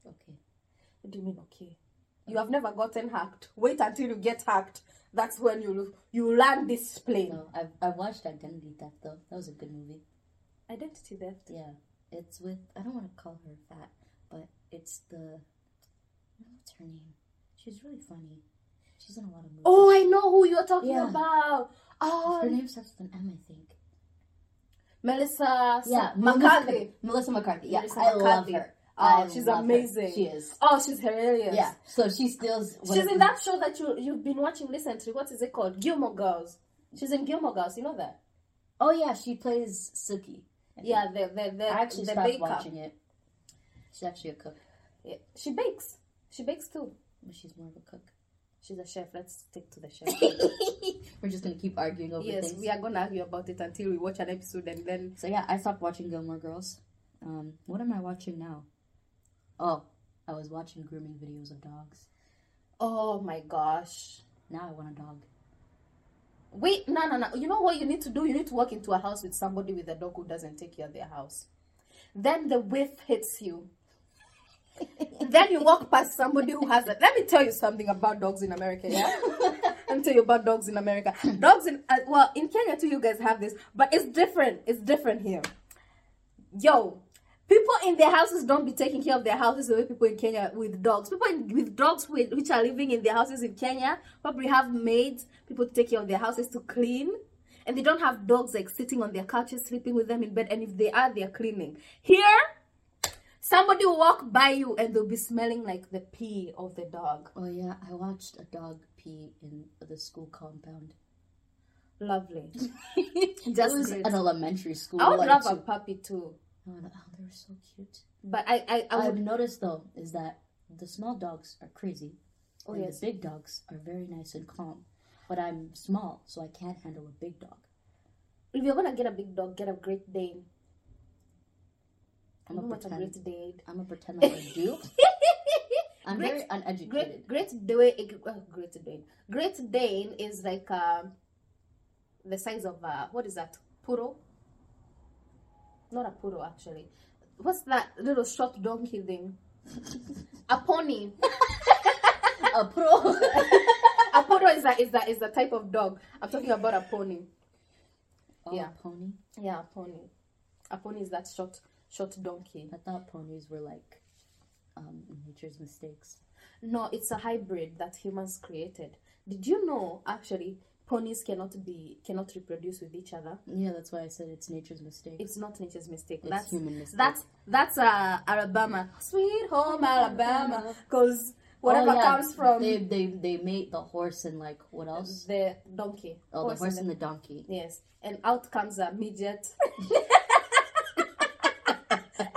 [SPEAKER 2] Okay.
[SPEAKER 1] what do you mean okay? You have never gotten hacked. Wait until you get hacked. That's when you you land this plane.
[SPEAKER 2] No, I've I've watched Identity Theft though. That was a good movie.
[SPEAKER 1] Identity theft.
[SPEAKER 2] Yeah, it's with I don't want to call her fat, but it's the what's her name? She's really funny. She's in a lot of movies.
[SPEAKER 1] Oh, I know who you're talking
[SPEAKER 2] Yeah.
[SPEAKER 1] about.
[SPEAKER 2] her um,
[SPEAKER 1] Oh,
[SPEAKER 2] name starts with an M, I think.
[SPEAKER 1] Melissa
[SPEAKER 2] Yeah,
[SPEAKER 1] McCarthy.
[SPEAKER 2] Melissa, McCarthy. Yeah,
[SPEAKER 1] Melissa
[SPEAKER 2] I love
[SPEAKER 1] McCarthy.
[SPEAKER 2] her.
[SPEAKER 1] Oh,
[SPEAKER 2] I
[SPEAKER 1] she's
[SPEAKER 2] love her.
[SPEAKER 1] amazing.
[SPEAKER 2] She is.
[SPEAKER 1] Oh, she's hilarious.
[SPEAKER 2] Yeah. So she steals.
[SPEAKER 1] She's in that show that you you've been watching recently. What is it called? Gilmore Girls. She's in Gilmore Girls. You know that?
[SPEAKER 2] Oh yeah, she plays Sookie.
[SPEAKER 1] Yeah, the the the,
[SPEAKER 2] I actually
[SPEAKER 1] the
[SPEAKER 2] stopped
[SPEAKER 1] baker.
[SPEAKER 2] watching it. She's actually a cook,
[SPEAKER 1] Yeah. She bakes. She bakes too.
[SPEAKER 2] but she's more of a cook.
[SPEAKER 1] She's a chef. Let's stick to the chef. <laughs>
[SPEAKER 2] We're just gonna keep arguing over
[SPEAKER 1] yes,
[SPEAKER 2] things.
[SPEAKER 1] we are gonna argue about it until we watch an episode and then
[SPEAKER 2] So yeah, I stopped watching Gilmore Girls. Um, what am I watching now? Oh, I was watching grooming videos of dogs.
[SPEAKER 1] Oh my gosh.
[SPEAKER 2] Now I want a dog.
[SPEAKER 1] Wait, no, no, no. You know what you need to do? You need to walk into a house with somebody with a dog who doesn't take care of their house. Then the whiff hits you. <laughs> then you walk past somebody who has a. Let me tell you something about dogs in America, yeah? <laughs> Let me tell you about dogs in America. Dogs in. Uh, well, in Kenya too, you guys have this, but it's different. It's different here. Yo, people in their houses don't be taking care of their houses the way people in Kenya with dogs. People in, with dogs with, which are living in their houses in Kenya probably have maids, people to take care of their houses to clean. and they don't have dogs like sitting on their couches sleeping with them in bed and if they are they're cleaning here somebody will walk by you and they'll be smelling like the pee of the dog
[SPEAKER 2] Oh yeah, I watched a dog pee in the school compound.
[SPEAKER 1] lovely <laughs>
[SPEAKER 2] It was
[SPEAKER 1] great.
[SPEAKER 2] an elementary school.
[SPEAKER 1] i would
[SPEAKER 2] like,
[SPEAKER 1] love
[SPEAKER 2] so-
[SPEAKER 1] a puppy too
[SPEAKER 2] Oh, oh, they were so cute.
[SPEAKER 1] but i i, I
[SPEAKER 2] I've
[SPEAKER 1] would
[SPEAKER 2] noticed though is that the small dogs are crazy,
[SPEAKER 1] oh
[SPEAKER 2] and
[SPEAKER 1] yes
[SPEAKER 2] the big dogs are very nice and calm. But I'm small, so I can't handle a big dog.
[SPEAKER 1] if you're gonna get a big dog get a great dane
[SPEAKER 2] I'm
[SPEAKER 1] know
[SPEAKER 2] a
[SPEAKER 1] what a
[SPEAKER 2] pretend.
[SPEAKER 1] great dane
[SPEAKER 2] I'm a pretend like I do. <laughs> I'm
[SPEAKER 1] Great-
[SPEAKER 2] very uneducated.
[SPEAKER 1] Great, Great Dane, uh, Great Dane, Great Dane is like um, the size of uh, what is that? Poodle? Not a poodle, actually. What's that little short donkey thing? a pony. <laughs>
[SPEAKER 2] a pro. <laughs>
[SPEAKER 1] A poodle is that is that is a a type of dog. I'm talking about a pony.
[SPEAKER 2] oh,
[SPEAKER 1] Yeah.
[SPEAKER 2] pony.
[SPEAKER 1] Yeah, a pony. A pony is that short short donkey.
[SPEAKER 2] I thought ponies were like um, nature's mistakes.
[SPEAKER 1] No, it's a hybrid that humans created. Did you know actually ponies cannot be cannot reproduce with each other?
[SPEAKER 2] Yeah, that's why I said it's nature's mistake.
[SPEAKER 1] It's not nature's mistake.
[SPEAKER 2] It's
[SPEAKER 1] that's
[SPEAKER 2] human mistake.
[SPEAKER 1] that's that's uh, Alabama, sweet home Alabama, because whatever
[SPEAKER 2] Oh, yeah,
[SPEAKER 1] comes from
[SPEAKER 2] they they they made the horse and like what else?
[SPEAKER 1] the donkey.
[SPEAKER 2] Oh, the horse
[SPEAKER 1] and
[SPEAKER 2] and the donkey.
[SPEAKER 1] yes, and out comes a midget.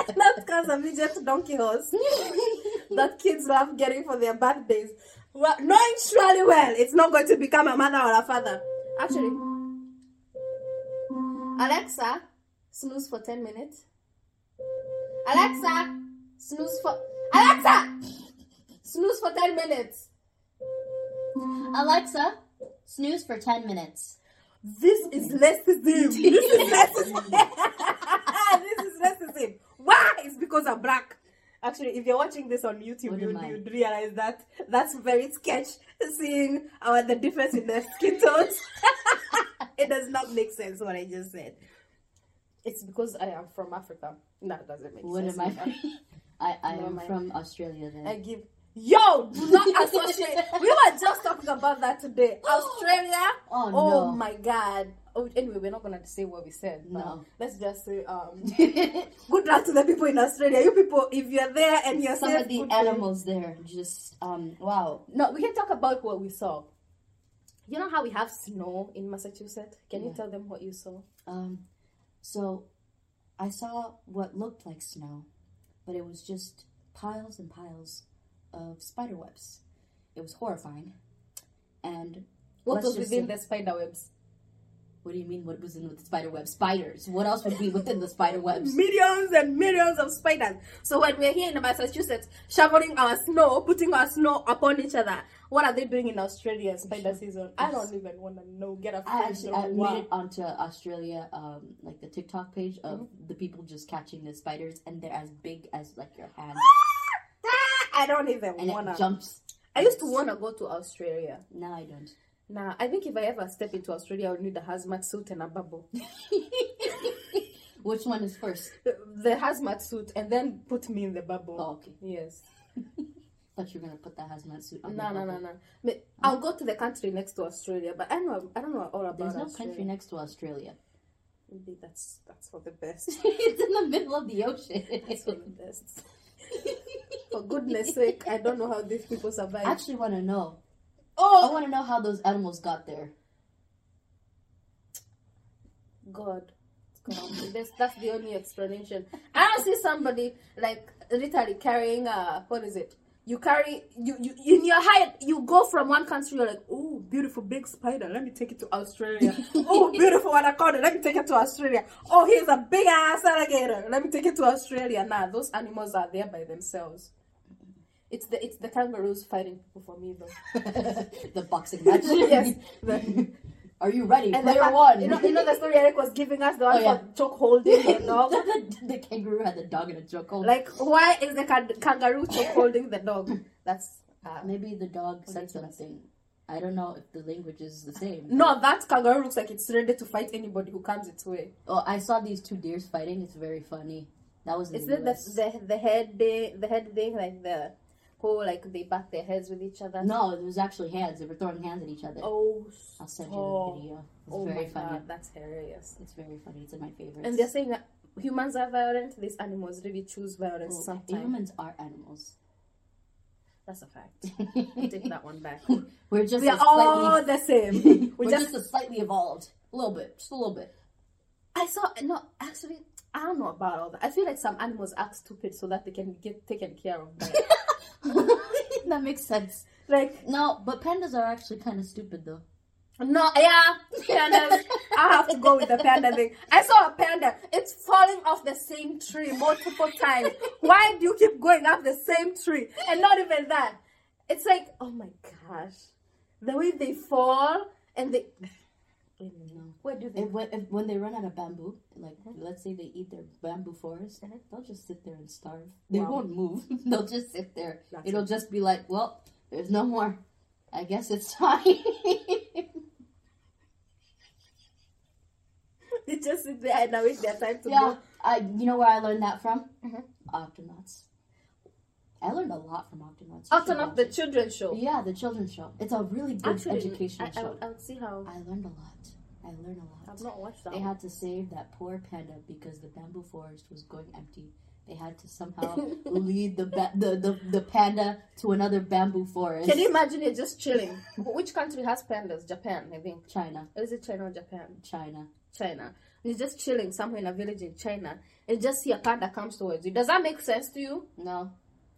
[SPEAKER 1] and <laughs> out comes a midget donkey horse <laughs> that kids love getting for their birthdays. Well, knowing surely well it's not going to become a mother or a father. Actually, Alexa, snooze for ten minutes. Alexa, snooze for Alexa, snooze for ten minutes.
[SPEAKER 2] Alexa, snooze for ten minutes.
[SPEAKER 1] This is racism. This is <laughs> racism. <laughs> this is racism. Why? It's because I'm black. Actually, if you're watching this on YouTube, you'd, you'd realize that that's very sketch. Seeing uh, the difference in the skin tones, <laughs> it does not make sense what I just said. It's because I am from Africa. That doesn't make
[SPEAKER 2] What
[SPEAKER 1] sense.
[SPEAKER 2] am I? <laughs> I I
[SPEAKER 1] Never
[SPEAKER 2] am
[SPEAKER 1] mind.
[SPEAKER 2] from Australia then.
[SPEAKER 1] I give. Yo, do not <laughs> associate. we were just talking about that today. <gasps> Australia.
[SPEAKER 2] oh
[SPEAKER 1] Oh
[SPEAKER 2] no.
[SPEAKER 1] my god. Oh, anyway, we're not gonna say what we said. but
[SPEAKER 2] No.
[SPEAKER 1] Let's just say um <laughs> good luck to the people in Australia. You people, if you're there and you're
[SPEAKER 2] Some
[SPEAKER 1] safe,
[SPEAKER 2] of the animals there just um wow.
[SPEAKER 1] No, we can talk about what we saw. You know how we have snow in Massachusetts? Can you tell them what you saw?
[SPEAKER 2] Um, so I saw what looked like snow, but it was just piles and piles of spider webs. It was horrifying. And
[SPEAKER 1] What was within
[SPEAKER 2] say-
[SPEAKER 1] the spider webs?
[SPEAKER 2] What do you mean? What was in the spider web? Spiders. What else would be within the spider webs? <laughs>
[SPEAKER 1] Millions and millions of spiders. So when we're here in Massachusetts, shoveling our snow, putting our snow upon each other, what are they doing in Australia spider season? I don't even want to know. Get a
[SPEAKER 2] I actually I
[SPEAKER 1] wow.
[SPEAKER 2] made it onto Australia, um, like the TikTok page of
[SPEAKER 1] Mm-hmm.
[SPEAKER 2] the people just catching the spiders, and they're as big as like your hand,
[SPEAKER 1] I don't even wanna.
[SPEAKER 2] it jumps.
[SPEAKER 1] I used to wanna go to Australia.
[SPEAKER 2] Now I don't.
[SPEAKER 1] Nah, I think if I ever step into Australia, I'll need a hazmat suit and a bubble. <laughs>
[SPEAKER 2] Which one is first?
[SPEAKER 1] The hazmat suit, and then put me in the bubble.
[SPEAKER 2] Oh, okay.
[SPEAKER 1] Yes. <laughs>
[SPEAKER 2] Thought you were gonna put the hazmat suit on.
[SPEAKER 1] No, no, no, no. I'll go to the country next to Australia, but I know I don't know all about
[SPEAKER 2] There's no
[SPEAKER 1] Australia.
[SPEAKER 2] country next to Australia.
[SPEAKER 1] Maybe that's that's for the best. <laughs>
[SPEAKER 2] it's in the middle of the ocean.
[SPEAKER 1] That's for the best. for goodness sake, I don't know how these people survive.
[SPEAKER 2] I actually want to know. I
[SPEAKER 1] oh
[SPEAKER 2] want to know how those animals got there.
[SPEAKER 1] God. That's, that's the only explanation. I don't see somebody like literally carrying uh what is it? You carry you, you in your height you go from one country you're like oh beautiful big spider let me take it to Australia <laughs> oh beautiful anaconda let me take it to Australia oh here's a big ass alligator let me take it to Australia nah those animals are there by themselves it's the it's the kangaroos fighting people for me though <laughs>
[SPEAKER 2] the boxing match. <laughs>
[SPEAKER 1] yes the, <laughs>
[SPEAKER 2] Are you ready?
[SPEAKER 1] and
[SPEAKER 2] Player
[SPEAKER 1] fact-
[SPEAKER 2] one.
[SPEAKER 1] you know you know the story Eric was giving us the one
[SPEAKER 2] Oh, yeah.
[SPEAKER 1] for choke holding the dog
[SPEAKER 2] the, the kangaroo had the dog in a chokehold.
[SPEAKER 1] Like, why is the kan- kangaroo choke holding the dog? That's uh,
[SPEAKER 2] Maybe the dog said something. I don't know if the language is the same.
[SPEAKER 1] no. That kangaroo looks like it's ready to fight anybody who comes its way.
[SPEAKER 2] Oh, I saw these two deers fighting. It's very funny. That was in
[SPEAKER 1] Is
[SPEAKER 2] the
[SPEAKER 1] it the, the the head thing, the head thing like the Oh, like they bat their heads with each other.
[SPEAKER 2] No, it was actually hands. They were throwing hands at each other.
[SPEAKER 1] Oh,
[SPEAKER 2] I'll send you the video. It's
[SPEAKER 1] oh
[SPEAKER 2] very
[SPEAKER 1] my
[SPEAKER 2] funny.
[SPEAKER 1] god, that's hilarious.
[SPEAKER 2] It's very funny. It's in my favorites.
[SPEAKER 1] And they're saying that humans are violent. These animals really choose violence
[SPEAKER 2] Oh,
[SPEAKER 1] sometimes.
[SPEAKER 2] humans are animals.
[SPEAKER 1] That's a fact. <laughs> Take that one back. <laughs>
[SPEAKER 2] We're just
[SPEAKER 1] we are
[SPEAKER 2] slightly,
[SPEAKER 1] all the same. <laughs>
[SPEAKER 2] we're
[SPEAKER 1] We
[SPEAKER 2] just,
[SPEAKER 1] just
[SPEAKER 2] slightly evolved, a little bit, just a little bit.
[SPEAKER 1] I saw no actually I don't know about all that. I feel like some animals act stupid so that they can get taken care of. By. <laughs>
[SPEAKER 2] that makes sense.
[SPEAKER 1] like
[SPEAKER 2] No, but pandas are actually kind of stupid though.
[SPEAKER 1] no, yeah, pandas. I have to go with the panda thing. I saw a panda. It's falling off the same tree multiple times. Why do you keep going up the same tree? And not even that. It's like oh my gosh, the way they fall and they. Where do they?
[SPEAKER 2] If, when, if, when they run out of bamboo, like let's say they eat their bamboo forest, they'll just sit there and starve. They
[SPEAKER 1] Wow.
[SPEAKER 2] won't move. <laughs> they'll just sit there.
[SPEAKER 1] That's
[SPEAKER 2] It'll just be like, well, there's no more. I guess it's <laughs> time. <laughs>
[SPEAKER 1] They just sit there and now it's their time to
[SPEAKER 2] yeah,
[SPEAKER 1] go.
[SPEAKER 2] I. You know where I learned that from?
[SPEAKER 1] Mhm.
[SPEAKER 2] Octonauts. I learned a lot from Octonauts. You
[SPEAKER 1] Out
[SPEAKER 2] should
[SPEAKER 1] and up
[SPEAKER 2] watch
[SPEAKER 1] the children's show.
[SPEAKER 2] Yeah, the children's show. It's a really good
[SPEAKER 1] Actually,
[SPEAKER 2] educational
[SPEAKER 1] I, I,
[SPEAKER 2] show.
[SPEAKER 1] would, I would see how.
[SPEAKER 2] I learned a lot. I learned a lot.
[SPEAKER 1] I've not watched that.
[SPEAKER 2] They
[SPEAKER 1] one.
[SPEAKER 2] had to save that poor panda because the bamboo forest was going empty. They had to somehow <laughs> lead the, ba- the the the panda to another bamboo forest.
[SPEAKER 1] Can you imagine it just chilling? Which country has pandas? Japan, I think.
[SPEAKER 2] China,
[SPEAKER 1] Or is it China or Japan?
[SPEAKER 2] China.
[SPEAKER 1] China. He's just chilling somewhere in a village in China and just see a panda comes towards you. Does that make sense to you?
[SPEAKER 2] No,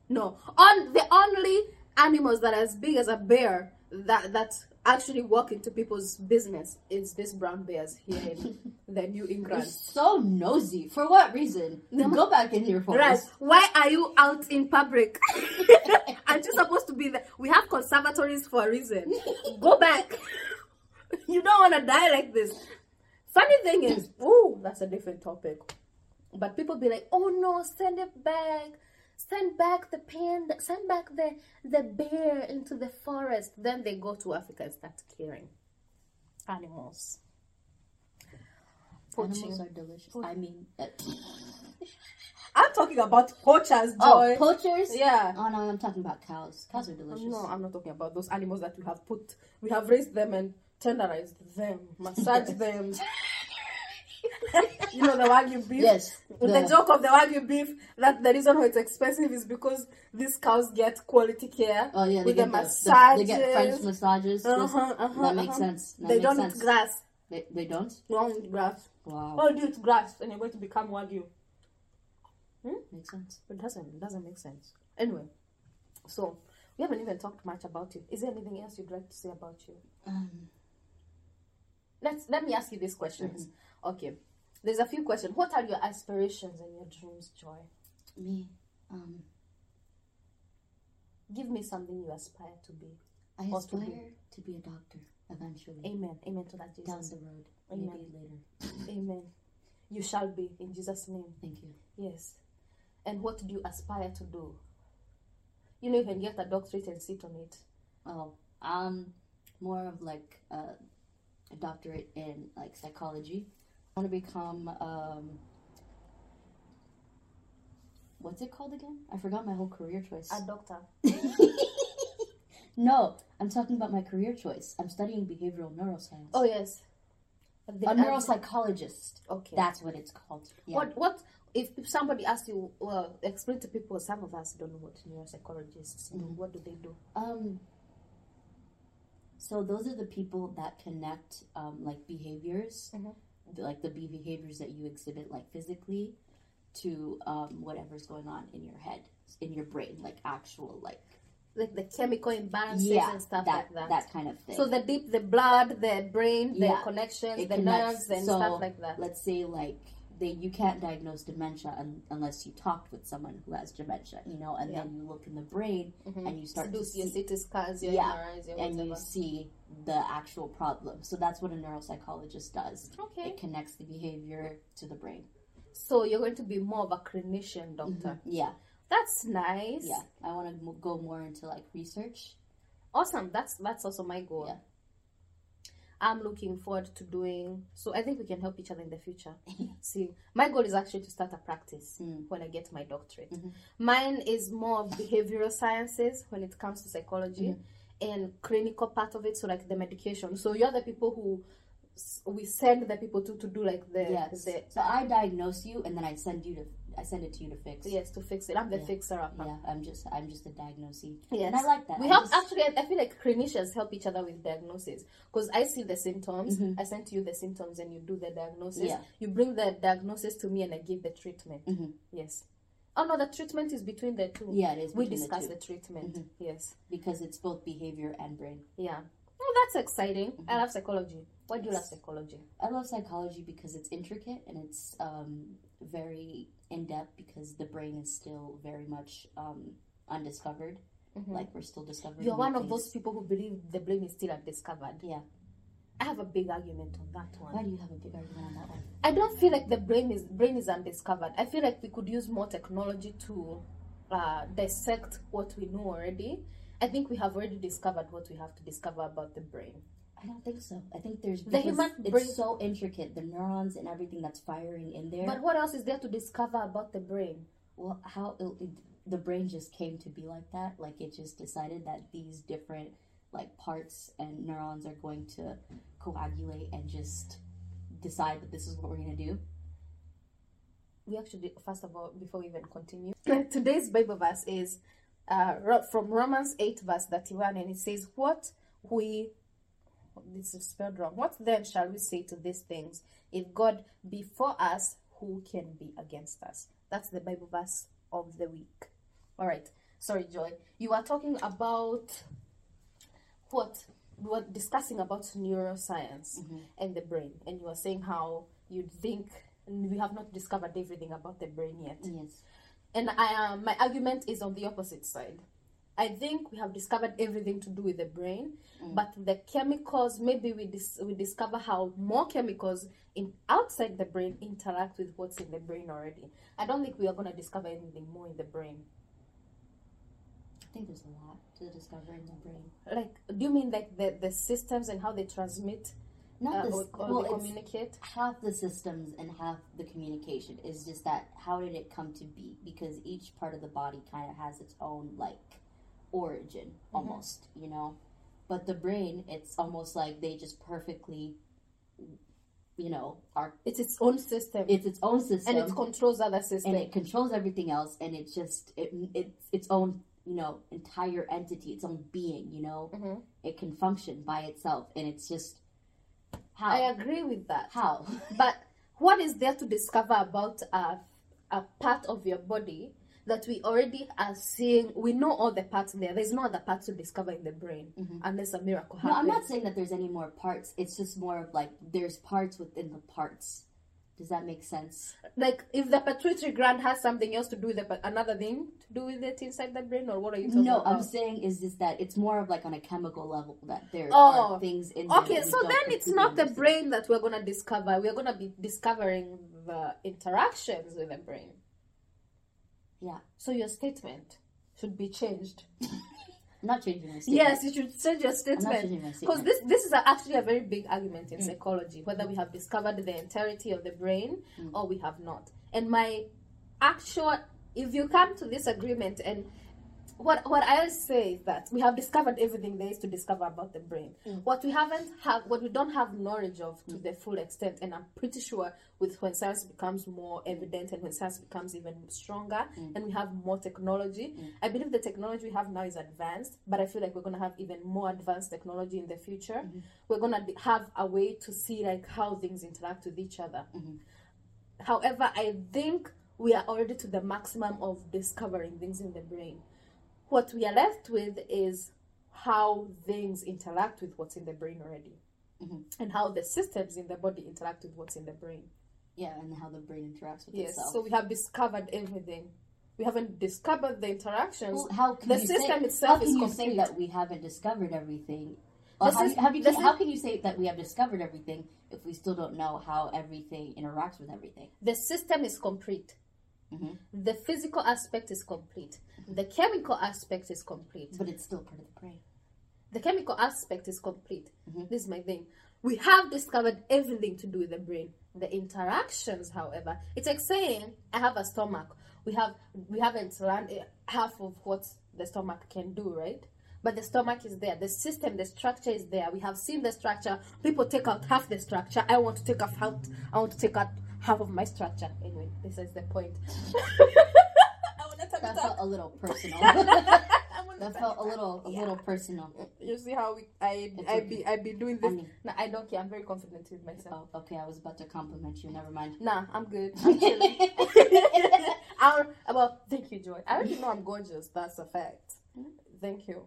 [SPEAKER 1] No. On the only animals that are as big as a bear that that actually walk into people's business is this brown bears here in <laughs> the New England.
[SPEAKER 2] so nosy. For what reason? Go back in your
[SPEAKER 1] Right. Why are you out in public? <laughs> Aren't you supposed to be there? We have conservatories for a reason. <laughs> Go back. You don't want to die like this. Funny thing is, oh, that's a different topic. But people be like, oh no, send it back. Send back the panda, send back the, the bear into the forest. Then they go to Africa and start killing animals.
[SPEAKER 2] Animals are delicious. I mean, uh, <laughs>
[SPEAKER 1] I'm talking about poachers, Joy.
[SPEAKER 2] oh, poachers.
[SPEAKER 1] yeah.
[SPEAKER 2] Oh no, I'm talking about cows. Cows are delicious.
[SPEAKER 1] No, I'm not talking about those animals that we have put, we have raised them and tenderized them, massaged <laughs> them. <laughs> <laughs> you know the wagyu beef.
[SPEAKER 2] Yes.
[SPEAKER 1] The,
[SPEAKER 2] the-
[SPEAKER 1] joke of the wagyu beef that the reason why it's expensive is because these cows get quality care.
[SPEAKER 2] Oh yeah, they
[SPEAKER 1] with the
[SPEAKER 2] get the, the-
[SPEAKER 1] massages.
[SPEAKER 2] they get French massages.
[SPEAKER 1] Uh-huh, uh-huh,
[SPEAKER 2] that makes
[SPEAKER 1] uh-huh.
[SPEAKER 2] sense. That
[SPEAKER 1] they
[SPEAKER 2] makes
[SPEAKER 1] don't
[SPEAKER 2] sense.
[SPEAKER 1] eat grass.
[SPEAKER 2] They, they don't.
[SPEAKER 1] They don't eat grass.
[SPEAKER 2] Wow,
[SPEAKER 1] All you eat grass, and you're going to become wagyu. Hmm?
[SPEAKER 2] makes sense.
[SPEAKER 1] It doesn't. It doesn't make sense. Anyway, so we haven't even talked much about you. Is there anything else you'd like to say about you?
[SPEAKER 2] Um,
[SPEAKER 1] Let's let me ask you these questions. Okay, there's a few questions. What are your aspirations and your dreams, Joy?
[SPEAKER 2] me, um,
[SPEAKER 1] Give me something you aspire to be.
[SPEAKER 2] I
[SPEAKER 1] Or to be.
[SPEAKER 2] aspire to be a doctor eventually.
[SPEAKER 1] Amen. Amen to that,
[SPEAKER 2] Down the road,
[SPEAKER 1] Amen.
[SPEAKER 2] maybe later. <laughs>
[SPEAKER 1] Amen. You shall be in Jesus' name.
[SPEAKER 2] Thank you.
[SPEAKER 1] Yes. And what do you aspire to do? You know, you can get a doctorate and sit on it.
[SPEAKER 2] Oh, um, more of like uh, a doctorate in like psychology. I want to become um, what's it called again? I forgot my whole career choice.
[SPEAKER 1] A doctor. <laughs>
[SPEAKER 2] no, I'm talking about my career choice. I'm studying behavioral neuroscience.
[SPEAKER 1] Oh yes. The
[SPEAKER 2] a neuropsychologist.
[SPEAKER 1] Okay.
[SPEAKER 2] That's what it's called. Yeah.
[SPEAKER 1] What what if, if somebody asks you? Well, explain to people. Some of us don't know what neuropsychologists do.
[SPEAKER 2] Mhm.
[SPEAKER 1] What do they do?
[SPEAKER 2] Um. So those are the people that connect, um, like behaviors,
[SPEAKER 1] Mhm.
[SPEAKER 2] Like the be- behaviors that you exhibit, like physically, to um, whatever's going on in your head, in your brain, like actual, like
[SPEAKER 1] Like the chemical imbalances
[SPEAKER 2] yeah,
[SPEAKER 1] and stuff
[SPEAKER 2] that,
[SPEAKER 1] like that.
[SPEAKER 2] That kind of thing.
[SPEAKER 1] So the deep, the blood, the brain, the
[SPEAKER 2] Yeah.
[SPEAKER 1] connections, the
[SPEAKER 2] connects.
[SPEAKER 1] nerves, and
[SPEAKER 2] So,
[SPEAKER 1] stuff like that.
[SPEAKER 2] let's say like they you can't diagnose dementia un- unless you talked with someone who has dementia, you know, and then you look in the brain
[SPEAKER 1] Mhm.
[SPEAKER 2] and you start
[SPEAKER 1] do
[SPEAKER 2] to
[SPEAKER 1] your
[SPEAKER 2] see
[SPEAKER 1] CT scans, your
[SPEAKER 2] Yeah,
[SPEAKER 1] MRIs, your
[SPEAKER 2] and
[SPEAKER 1] whatever.
[SPEAKER 2] you see the actual problem. So that's what a neuropsychologist does.
[SPEAKER 1] Okay.
[SPEAKER 2] It connects the behavior to the brain.
[SPEAKER 1] So you're going to be more of a clinician doctor.
[SPEAKER 2] Yeah,
[SPEAKER 1] That's nice.
[SPEAKER 2] yeah. I want to go more into like research.
[SPEAKER 1] Awesome. That's that's also my goal.
[SPEAKER 2] Yeah.
[SPEAKER 1] I'm looking forward to doing. So I think we can help each other in the future. <laughs> See, my goal is actually to start a practice hmm. when I get my doctorate. Mm-hmm. Mine is more of behavioral sciences when it comes to psychology mm-hmm. and clinical part of it. So like the medication. So you're the people who we send the people to to do like the
[SPEAKER 2] Yes.
[SPEAKER 1] the
[SPEAKER 2] So I diagnose you, and then I send you to I send it to you to fix.
[SPEAKER 1] yes to fix it. I'm the
[SPEAKER 2] Yeah.
[SPEAKER 1] fixer upper.
[SPEAKER 2] Yeah, I'm just I'm just a diagnosee.
[SPEAKER 1] Yes.
[SPEAKER 2] And I like that.
[SPEAKER 1] We
[SPEAKER 2] I
[SPEAKER 1] help
[SPEAKER 2] just-
[SPEAKER 1] actually. I feel like clinicians help each other with diagnosis because I see the symptoms. I send to you the symptoms, and you do the diagnosis.
[SPEAKER 2] Mm-hmm. Yeah.
[SPEAKER 1] You bring the diagnosis to me, and I give the treatment.
[SPEAKER 2] Mhm.
[SPEAKER 1] Yes. Oh no, the treatment is between the two.
[SPEAKER 2] Yeah, it is
[SPEAKER 1] We
[SPEAKER 2] the
[SPEAKER 1] discuss
[SPEAKER 2] two.
[SPEAKER 1] the, treatment. Yes.
[SPEAKER 2] because it's both behavior and brain.
[SPEAKER 1] Yeah. Oh, that's exciting.
[SPEAKER 2] Mm-hmm.
[SPEAKER 1] I love psychology. Why do you love psychology?
[SPEAKER 2] I love psychology because it's intricate and it's um, very in depth because the brain is still very much um, undiscovered. Like we're still discovering.
[SPEAKER 1] Mm-hmm. You're one of
[SPEAKER 2] things.
[SPEAKER 1] those people who believe the brain is still undiscovered.
[SPEAKER 2] Yeah.
[SPEAKER 1] I have a big argument on that one.
[SPEAKER 2] Why do you have a big argument on that one?
[SPEAKER 1] I don't feel like the brain is brain is undiscovered. I feel like we could use more technology to uh, dissect what we know already. I think we have already discovered what we have to discover about the brain.
[SPEAKER 2] I don't think so. I think there's
[SPEAKER 1] The
[SPEAKER 2] because
[SPEAKER 1] human
[SPEAKER 2] it's
[SPEAKER 1] brain-
[SPEAKER 2] so intricate, the neurons and everything that's firing in there.
[SPEAKER 1] But what else is there to discover about the brain?
[SPEAKER 2] well, how it, it, the brain just came to be like that? Like it just decided that these different like parts and neurons are going to coagulate and just decide that this is what we're gonna do.
[SPEAKER 1] We actually, first of all, before we even continue, <laughs> today's Bible verse is uh, from Romans 8, verse 31, and it says, What we, this is spelled wrong, what then shall we say to these things? If God be for us, who can be against us? That's the Bible verse of the week. All right. Sorry, Joy. You are talking about what? We were discussing about neuroscience and the brain, and you were saying how you think we have not discovered everything about the brain yet.
[SPEAKER 2] Yes.
[SPEAKER 1] And I, um, my argument is on the opposite side. I think we have discovered everything to do with the brain, but the chemicals maybe we dis- we discover how more chemicals in outside the brain interact with what's in the brain already. I don't think we are going to discover anything more in the brain.
[SPEAKER 2] I think there's a lot to discover in the brain.
[SPEAKER 1] Like, do you mean like the the systems and how they transmit
[SPEAKER 2] Not
[SPEAKER 1] uh,
[SPEAKER 2] the
[SPEAKER 1] or, or
[SPEAKER 2] well,
[SPEAKER 1] they communicate?
[SPEAKER 2] half the systems and half the communication is just that how did it come to be? Because each part of the body kind of has its own like origin, almost, you know. But the brain, it's almost like they just perfectly, you know, are
[SPEAKER 1] It's its own system,
[SPEAKER 2] it's its own system
[SPEAKER 1] and it controls other systems.
[SPEAKER 2] and it controls everything else and it's just it, it's its own you know entire entity its own being you know
[SPEAKER 1] Mhm.
[SPEAKER 2] it can function by itself and it's just how
[SPEAKER 1] I agree with that.
[SPEAKER 2] how
[SPEAKER 1] But what is there to discover about a, a part of your body that we already are seeing? We know all the parts there. There's no other parts to discover in the brain mm-hmm. unless a miracle happens no
[SPEAKER 2] i'm not saying that there's any more parts it's just more of like there's parts within the parts does that make sense
[SPEAKER 1] like if the pituitary gland has something else to do with it, another thing to do with it inside the brain, or what are you talking
[SPEAKER 2] no
[SPEAKER 1] about?
[SPEAKER 2] i'm saying is just that it's more of like on a chemical level that there
[SPEAKER 1] Oh.
[SPEAKER 2] are things in
[SPEAKER 1] Okay, so then it's not the brain that we're gonna discover. We're gonna be discovering the interactions with the brain.
[SPEAKER 2] Yeah
[SPEAKER 1] So your statement should be changed.
[SPEAKER 2] i'm not changing my statement
[SPEAKER 1] Yes, you should change your statement.
[SPEAKER 2] changing my
[SPEAKER 1] Because this this is a, actually a very big argument in mm. psychology whether we have discovered the entirety of the brain mm. or we have not. And my actual, if you come to this agreement and what what I say is that we have discovered everything there is to discover about the brain. Mm. What we haven't have, what we don't have knowledge of to mm. the full extent, and I'm pretty sure with when science becomes more evident and when science becomes even stronger, mm. and we have more technology. I believe the technology we have now is advanced, but I feel like we're gonna have even more advanced technology in the future. Mm-hmm. We're gonna have a way to see like how things interact with each other. Mm-hmm. However, I think we are already to the maximum of discovering things in the brain. What we are left with is how things interact with what's in the brain already, and how the systems in the body interact with what's in the brain.
[SPEAKER 2] yeah and how the brain interacts with
[SPEAKER 1] Yes,
[SPEAKER 2] itself
[SPEAKER 1] so we have discovered everything. We haven't discovered the interactions.
[SPEAKER 2] Well, how can
[SPEAKER 1] The
[SPEAKER 2] you
[SPEAKER 1] system
[SPEAKER 2] say,
[SPEAKER 1] itself
[SPEAKER 2] how can
[SPEAKER 1] is
[SPEAKER 2] you
[SPEAKER 1] complete.
[SPEAKER 2] say that we haven't discovered everything? Or how,
[SPEAKER 1] sys-
[SPEAKER 2] how, you can, how can you say that we have discovered everything if we still don't know how everything interacts with everything?
[SPEAKER 1] the system is complete.
[SPEAKER 2] Mhm.
[SPEAKER 1] The physical aspect is complete. The chemical aspect is complete.
[SPEAKER 2] But it's still part of the brain.
[SPEAKER 1] The chemical aspect is complete.
[SPEAKER 2] Mhm.
[SPEAKER 1] This is my thing. we have discovered everything to do with the brain. The interactions, however, it's like saying I have a stomach. We have we haven't learned half of what the stomach can do, right? But the stomach is there. The system, the structure is there. We have seen the structure. People take out half the structure. I want to take out half. I want to take out half of my structure. Anyway, this is the point. <laughs> I want to talk
[SPEAKER 2] That felt a little personal.
[SPEAKER 1] I want to
[SPEAKER 2] that felt a little a
[SPEAKER 1] Yeah.
[SPEAKER 2] little personal.
[SPEAKER 1] You see how we, I
[SPEAKER 2] It's
[SPEAKER 1] I
[SPEAKER 2] okay.
[SPEAKER 1] be I be doing this.
[SPEAKER 2] I mean-
[SPEAKER 1] no, I don't care. I'm very confident with myself.
[SPEAKER 2] Oh, okay, I was about to compliment you. Never mind.
[SPEAKER 1] Nah, I'm good. I'm chilling. I'm, well, thank you, Joy. I already know I'm gorgeous. That's a fact. Hmm? Thank you.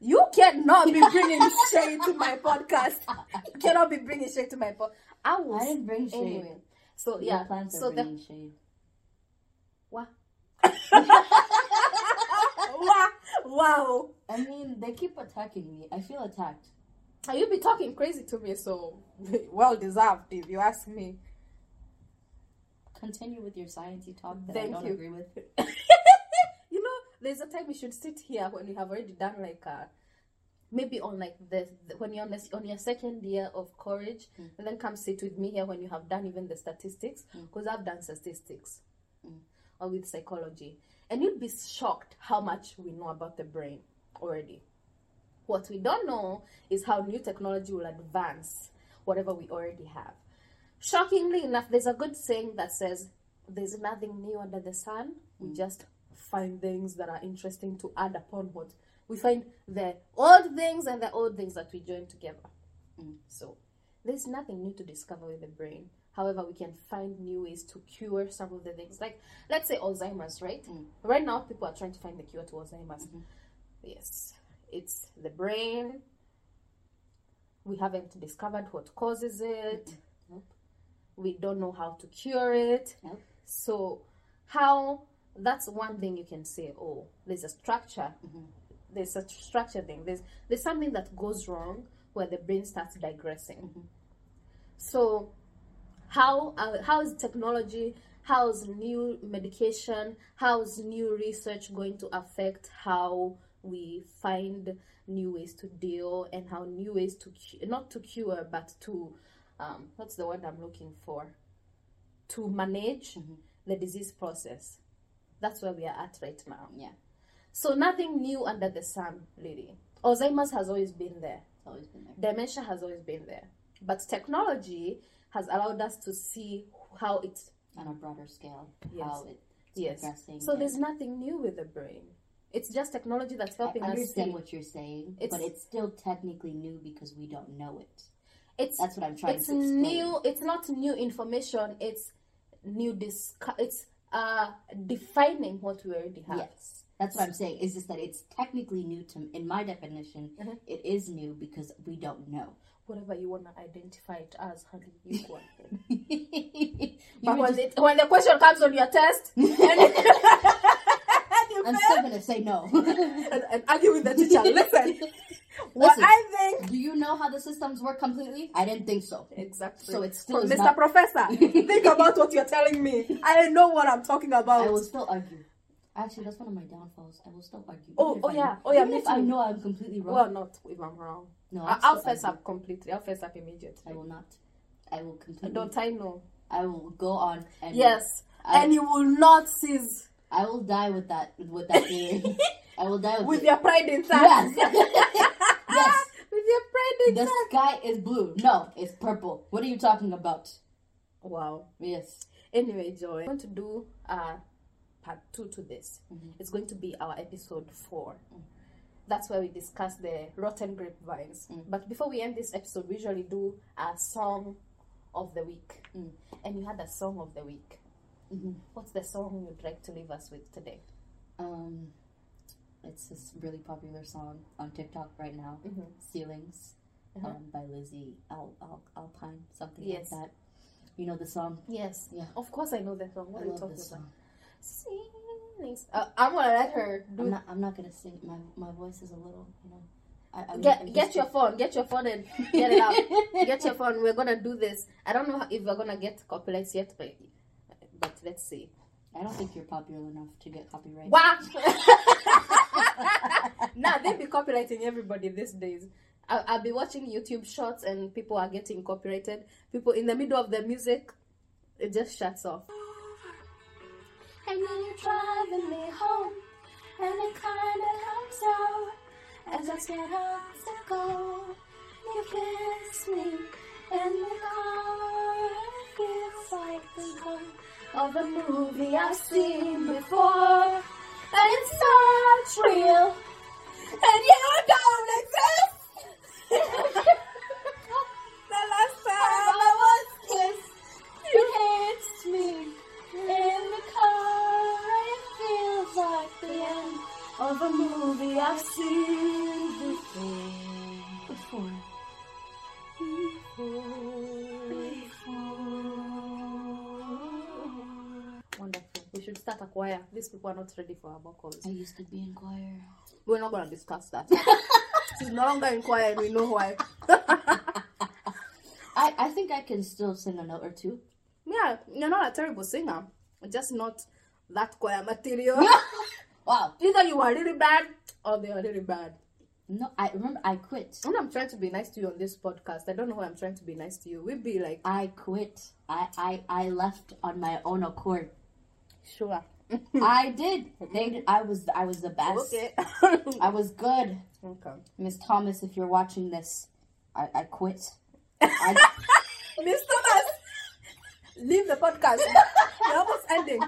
[SPEAKER 1] You cannot be bringing shade to my podcast. You cannot be bringing shade to my podcast. I.
[SPEAKER 2] I didn't bring shade.
[SPEAKER 1] Anyway, so yeah. So the
[SPEAKER 2] shade.
[SPEAKER 1] Wow. wow.
[SPEAKER 2] I mean, they keep attacking me. I feel attacked.
[SPEAKER 1] You be talking crazy to me, so <laughs> well deserved, if you ask me.
[SPEAKER 2] Continue with your sciencey talk that
[SPEAKER 1] Thank
[SPEAKER 2] I don't
[SPEAKER 1] you.
[SPEAKER 2] agree with. <laughs>
[SPEAKER 1] you know, there's a time we should sit here when you have already done like a maybe on like the, the- when you're on, this, on your second year of college,
[SPEAKER 2] Mm.
[SPEAKER 1] and then come sit with me here when you have done even the statistics,
[SPEAKER 2] Mm.
[SPEAKER 1] because I've done statistics
[SPEAKER 2] Mm.
[SPEAKER 1] Or with psychology, and you'd be shocked how much we know about the brain already. What we don't know is how new technology will advance whatever we already have. Shockingly enough, there's a good saying that says, There's nothing new under the sun. We just find things that are interesting to add upon what we find the old things and the old things that we join together.
[SPEAKER 2] Mm.
[SPEAKER 1] So, there's nothing new to discover with the brain. However, we can find new ways to cure some of the things. Like, let's say Alzheimer's, right?
[SPEAKER 2] Mm.
[SPEAKER 1] Right now, people are trying to find the cure to Alzheimer's.
[SPEAKER 2] Mhm.
[SPEAKER 1] Yes, it's the brain. We haven't discovered what causes it.
[SPEAKER 2] Nope.
[SPEAKER 1] We don't know how to cure it.
[SPEAKER 2] Nope.
[SPEAKER 1] So, how that's one thing you can say. Oh, there's a structure.
[SPEAKER 2] Mhm.
[SPEAKER 1] There's a structure thing. There's there's something that goes wrong where the brain starts digressing.
[SPEAKER 2] Mhm.
[SPEAKER 1] So, how uh, how is technology? How's new medication? How's new research going to affect how we find new ways to deal and how new ways to cu- not to cure but to um, what's the word I'm looking for? To manage
[SPEAKER 2] Mhm.
[SPEAKER 1] the disease process. That's where we are at right now.
[SPEAKER 2] Yeah,
[SPEAKER 1] So nothing new under the sun, really. Alzheimer's has always been there.
[SPEAKER 2] always been there.
[SPEAKER 1] Dementia has always been there. But technology has allowed us to see how it's
[SPEAKER 2] On a broader scale,
[SPEAKER 1] Yes.
[SPEAKER 2] how it's
[SPEAKER 1] yes.
[SPEAKER 2] progressing.
[SPEAKER 1] So there's nothing new with the brain. It's just technology that's
[SPEAKER 2] I
[SPEAKER 1] helping us
[SPEAKER 2] understand
[SPEAKER 1] see.
[SPEAKER 2] what you're saying,
[SPEAKER 1] It's-
[SPEAKER 2] but it's still technically new because we don't know it.
[SPEAKER 1] It's
[SPEAKER 2] That's what I'm trying
[SPEAKER 1] it's
[SPEAKER 2] to explain.
[SPEAKER 1] new. It's not new information. It's new disc. It's uh defining what we already have.
[SPEAKER 2] Yes, that's what I'm saying. Is just that it's technically new to, in my definition,
[SPEAKER 1] Mhm.
[SPEAKER 2] it is new because we don't know.
[SPEAKER 1] Whatever you wanna identify it as, honey, you go ahead.
[SPEAKER 2] You
[SPEAKER 1] But when,
[SPEAKER 2] just-
[SPEAKER 1] it, when the question comes on your test, <laughs> and, <laughs> you
[SPEAKER 2] I'm
[SPEAKER 1] fail,
[SPEAKER 2] still gonna say no. <laughs>
[SPEAKER 1] and, and argue with the teacher. Listen, what
[SPEAKER 2] Listen.
[SPEAKER 1] I think
[SPEAKER 2] Do you know how the systems work completely? I didn't think so.
[SPEAKER 1] exactly.
[SPEAKER 2] So it's still
[SPEAKER 1] Mr.
[SPEAKER 2] not-
[SPEAKER 1] Professor, think about what you're telling me. I know what I'm talking about.
[SPEAKER 2] I will still argue. Actually, that's one of my downfalls. I will still argue.
[SPEAKER 1] Oh, oh
[SPEAKER 2] I
[SPEAKER 1] yeah, oh yeah,
[SPEAKER 2] even if I know I'm completely wrong.
[SPEAKER 1] Well, not if I'm wrong.
[SPEAKER 2] no,
[SPEAKER 1] I-
[SPEAKER 2] I'll,
[SPEAKER 1] I'll fess up completely. I'll fess up immediately.
[SPEAKER 2] I will not. I will completely.
[SPEAKER 1] Don't I know?
[SPEAKER 2] I will go on and
[SPEAKER 1] Yes,
[SPEAKER 2] I-
[SPEAKER 1] and you will not cease
[SPEAKER 2] I will die with that with that theory. <laughs> I will die with,
[SPEAKER 1] with
[SPEAKER 2] it.
[SPEAKER 1] your pride in
[SPEAKER 2] Yes.
[SPEAKER 1] that. <laughs>
[SPEAKER 2] yes.
[SPEAKER 1] with your pride in
[SPEAKER 2] The
[SPEAKER 1] that.
[SPEAKER 2] sky is blue. No, it's purple. What are you talking about?
[SPEAKER 1] Wow.
[SPEAKER 2] Yes.
[SPEAKER 1] Anyway, Joy, I'm going to do uh, part two to this.
[SPEAKER 2] Mhm.
[SPEAKER 1] It's going to be our episode 4 That's where we discuss the rotten grapevines.
[SPEAKER 2] Mm.
[SPEAKER 1] But before we end this episode, we usually do a song of the week.
[SPEAKER 2] Mm.
[SPEAKER 1] And you had a song of the week.
[SPEAKER 2] Mhm.
[SPEAKER 1] What's the song you'd like to leave us with today?
[SPEAKER 2] Um, it's this really popular song on TikTok right now.
[SPEAKER 1] Mhm.
[SPEAKER 2] Ceilings,
[SPEAKER 1] Uh-huh.
[SPEAKER 2] um, by Lizzy Al- Al- Alpine, something
[SPEAKER 1] Yes.
[SPEAKER 2] like that. You know the song?
[SPEAKER 1] Yes.
[SPEAKER 2] Yeah.
[SPEAKER 1] Of course, I know the song. What
[SPEAKER 2] I
[SPEAKER 1] are you talking about?
[SPEAKER 2] song.
[SPEAKER 1] Ceilings. Uh, I'm gonna let her do.
[SPEAKER 2] I'm not. I'm not gonna sing. My my voice is a little. You know. I, I'm,
[SPEAKER 1] get get your phone. Get your phone and <laughs> get it out. get your phone. We're gonna do this. I don't know if we're gonna get copyrights yet, but but let's see.
[SPEAKER 2] I don't think you're popular enough to get copyright.
[SPEAKER 1] What? <laughs> nah, they be copyrighting everybody these days. I, I'll be watching YouTube shorts and people are getting copyrighted. People in the middle of the music, it just shuts off. And then you're driving me home, and it kinda helps out as I get up to go. You kiss me in the car, it feels like the tone of a movie I've seen before, and it's not real. And you These people are not ready for our vocals.
[SPEAKER 2] I used to be in choir.
[SPEAKER 1] We're not gonna discuss that. <laughs> <laughs> She's no longer in choir, and we know why. <laughs>
[SPEAKER 2] I, I think I can still sing a note or two.
[SPEAKER 1] yeah, you're not a terrible singer. Just not that choir material.
[SPEAKER 2] Wow.
[SPEAKER 1] Either you are really bad or they are really bad.
[SPEAKER 2] No, I remember I quit.
[SPEAKER 1] When I'm trying to be nice to you on this podcast, I don't know why I'm trying to be nice to you. We'd be like,
[SPEAKER 2] I quit. I, I, I left on my own accord.
[SPEAKER 1] sure. <laughs>
[SPEAKER 2] I did. They. I was I was the best. <laughs> I was good.
[SPEAKER 1] okay.
[SPEAKER 2] Miss Thomas, if you're watching this, I, I quit. I, <laughs>
[SPEAKER 1] Miss Thomas, leave the podcast. We're almost ending.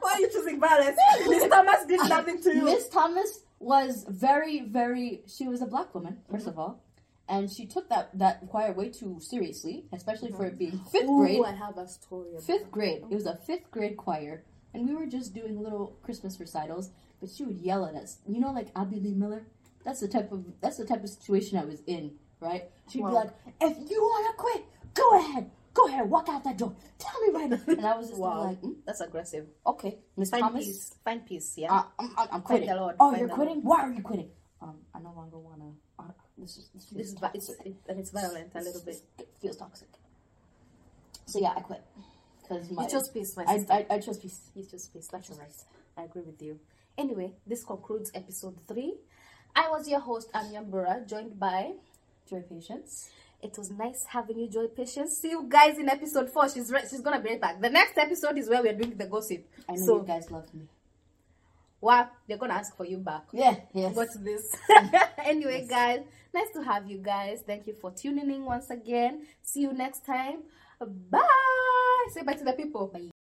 [SPEAKER 1] Why are you choosing violence? Miss Thomas did nothing to you.
[SPEAKER 2] Miss Thomas was very, very. She was a black woman, 1st of mm-hmm. all, and she took that that choir way too seriously, especially for it being fifth
[SPEAKER 1] Ooh,
[SPEAKER 2] grade.
[SPEAKER 1] I have a story.
[SPEAKER 2] Fifth grade. It was a fifth grade choir, and we were just doing little Christmas recitals. But she would yell at us. You know, like Abby Lee Miller. That's the type of that's the type of situation I was in. Right? She'd
[SPEAKER 1] Wow.
[SPEAKER 2] be like, "If you wanna quit, go ahead, go ahead, walk out that door. Tell me right now." And I was just
[SPEAKER 1] Wow,
[SPEAKER 2] like, mm,
[SPEAKER 1] that's aggressive.
[SPEAKER 2] "Okay, Miss
[SPEAKER 1] Find
[SPEAKER 2] Thomas,
[SPEAKER 1] peace. Find peace. Yeah.
[SPEAKER 2] uh, I'm, I'm, I'm quitting.
[SPEAKER 1] the Lord,
[SPEAKER 2] Oh,
[SPEAKER 1] find
[SPEAKER 2] you're quitting? Why are you quitting? Um, I no longer wanna. Uh, this is this
[SPEAKER 1] this is it's, it's violent a little bit.
[SPEAKER 2] It feels toxic. So yeah, I quit because my
[SPEAKER 1] You chose peace, my
[SPEAKER 2] I,
[SPEAKER 1] sister.
[SPEAKER 2] I I chose peace.
[SPEAKER 1] You chose peace. That's alright. I agree with you. Anyway, this concludes episode three. I was your host, Anya Mbura, joined by.
[SPEAKER 2] Joy patience.
[SPEAKER 1] It was nice having you, Joy Patience. See you guys in episode four. She's right. She's gonna be right back. The next episode is where we're doing the gossip.
[SPEAKER 2] I know
[SPEAKER 1] so,
[SPEAKER 2] you guys love me.
[SPEAKER 1] wow, they're gonna ask for you back.
[SPEAKER 2] Yeah, yes.
[SPEAKER 1] What's this? <laughs> anyway, guys, nice to have you guys. Thank you for tuning in once again. See you next time. Bye. Say bye to the people.
[SPEAKER 2] Bye.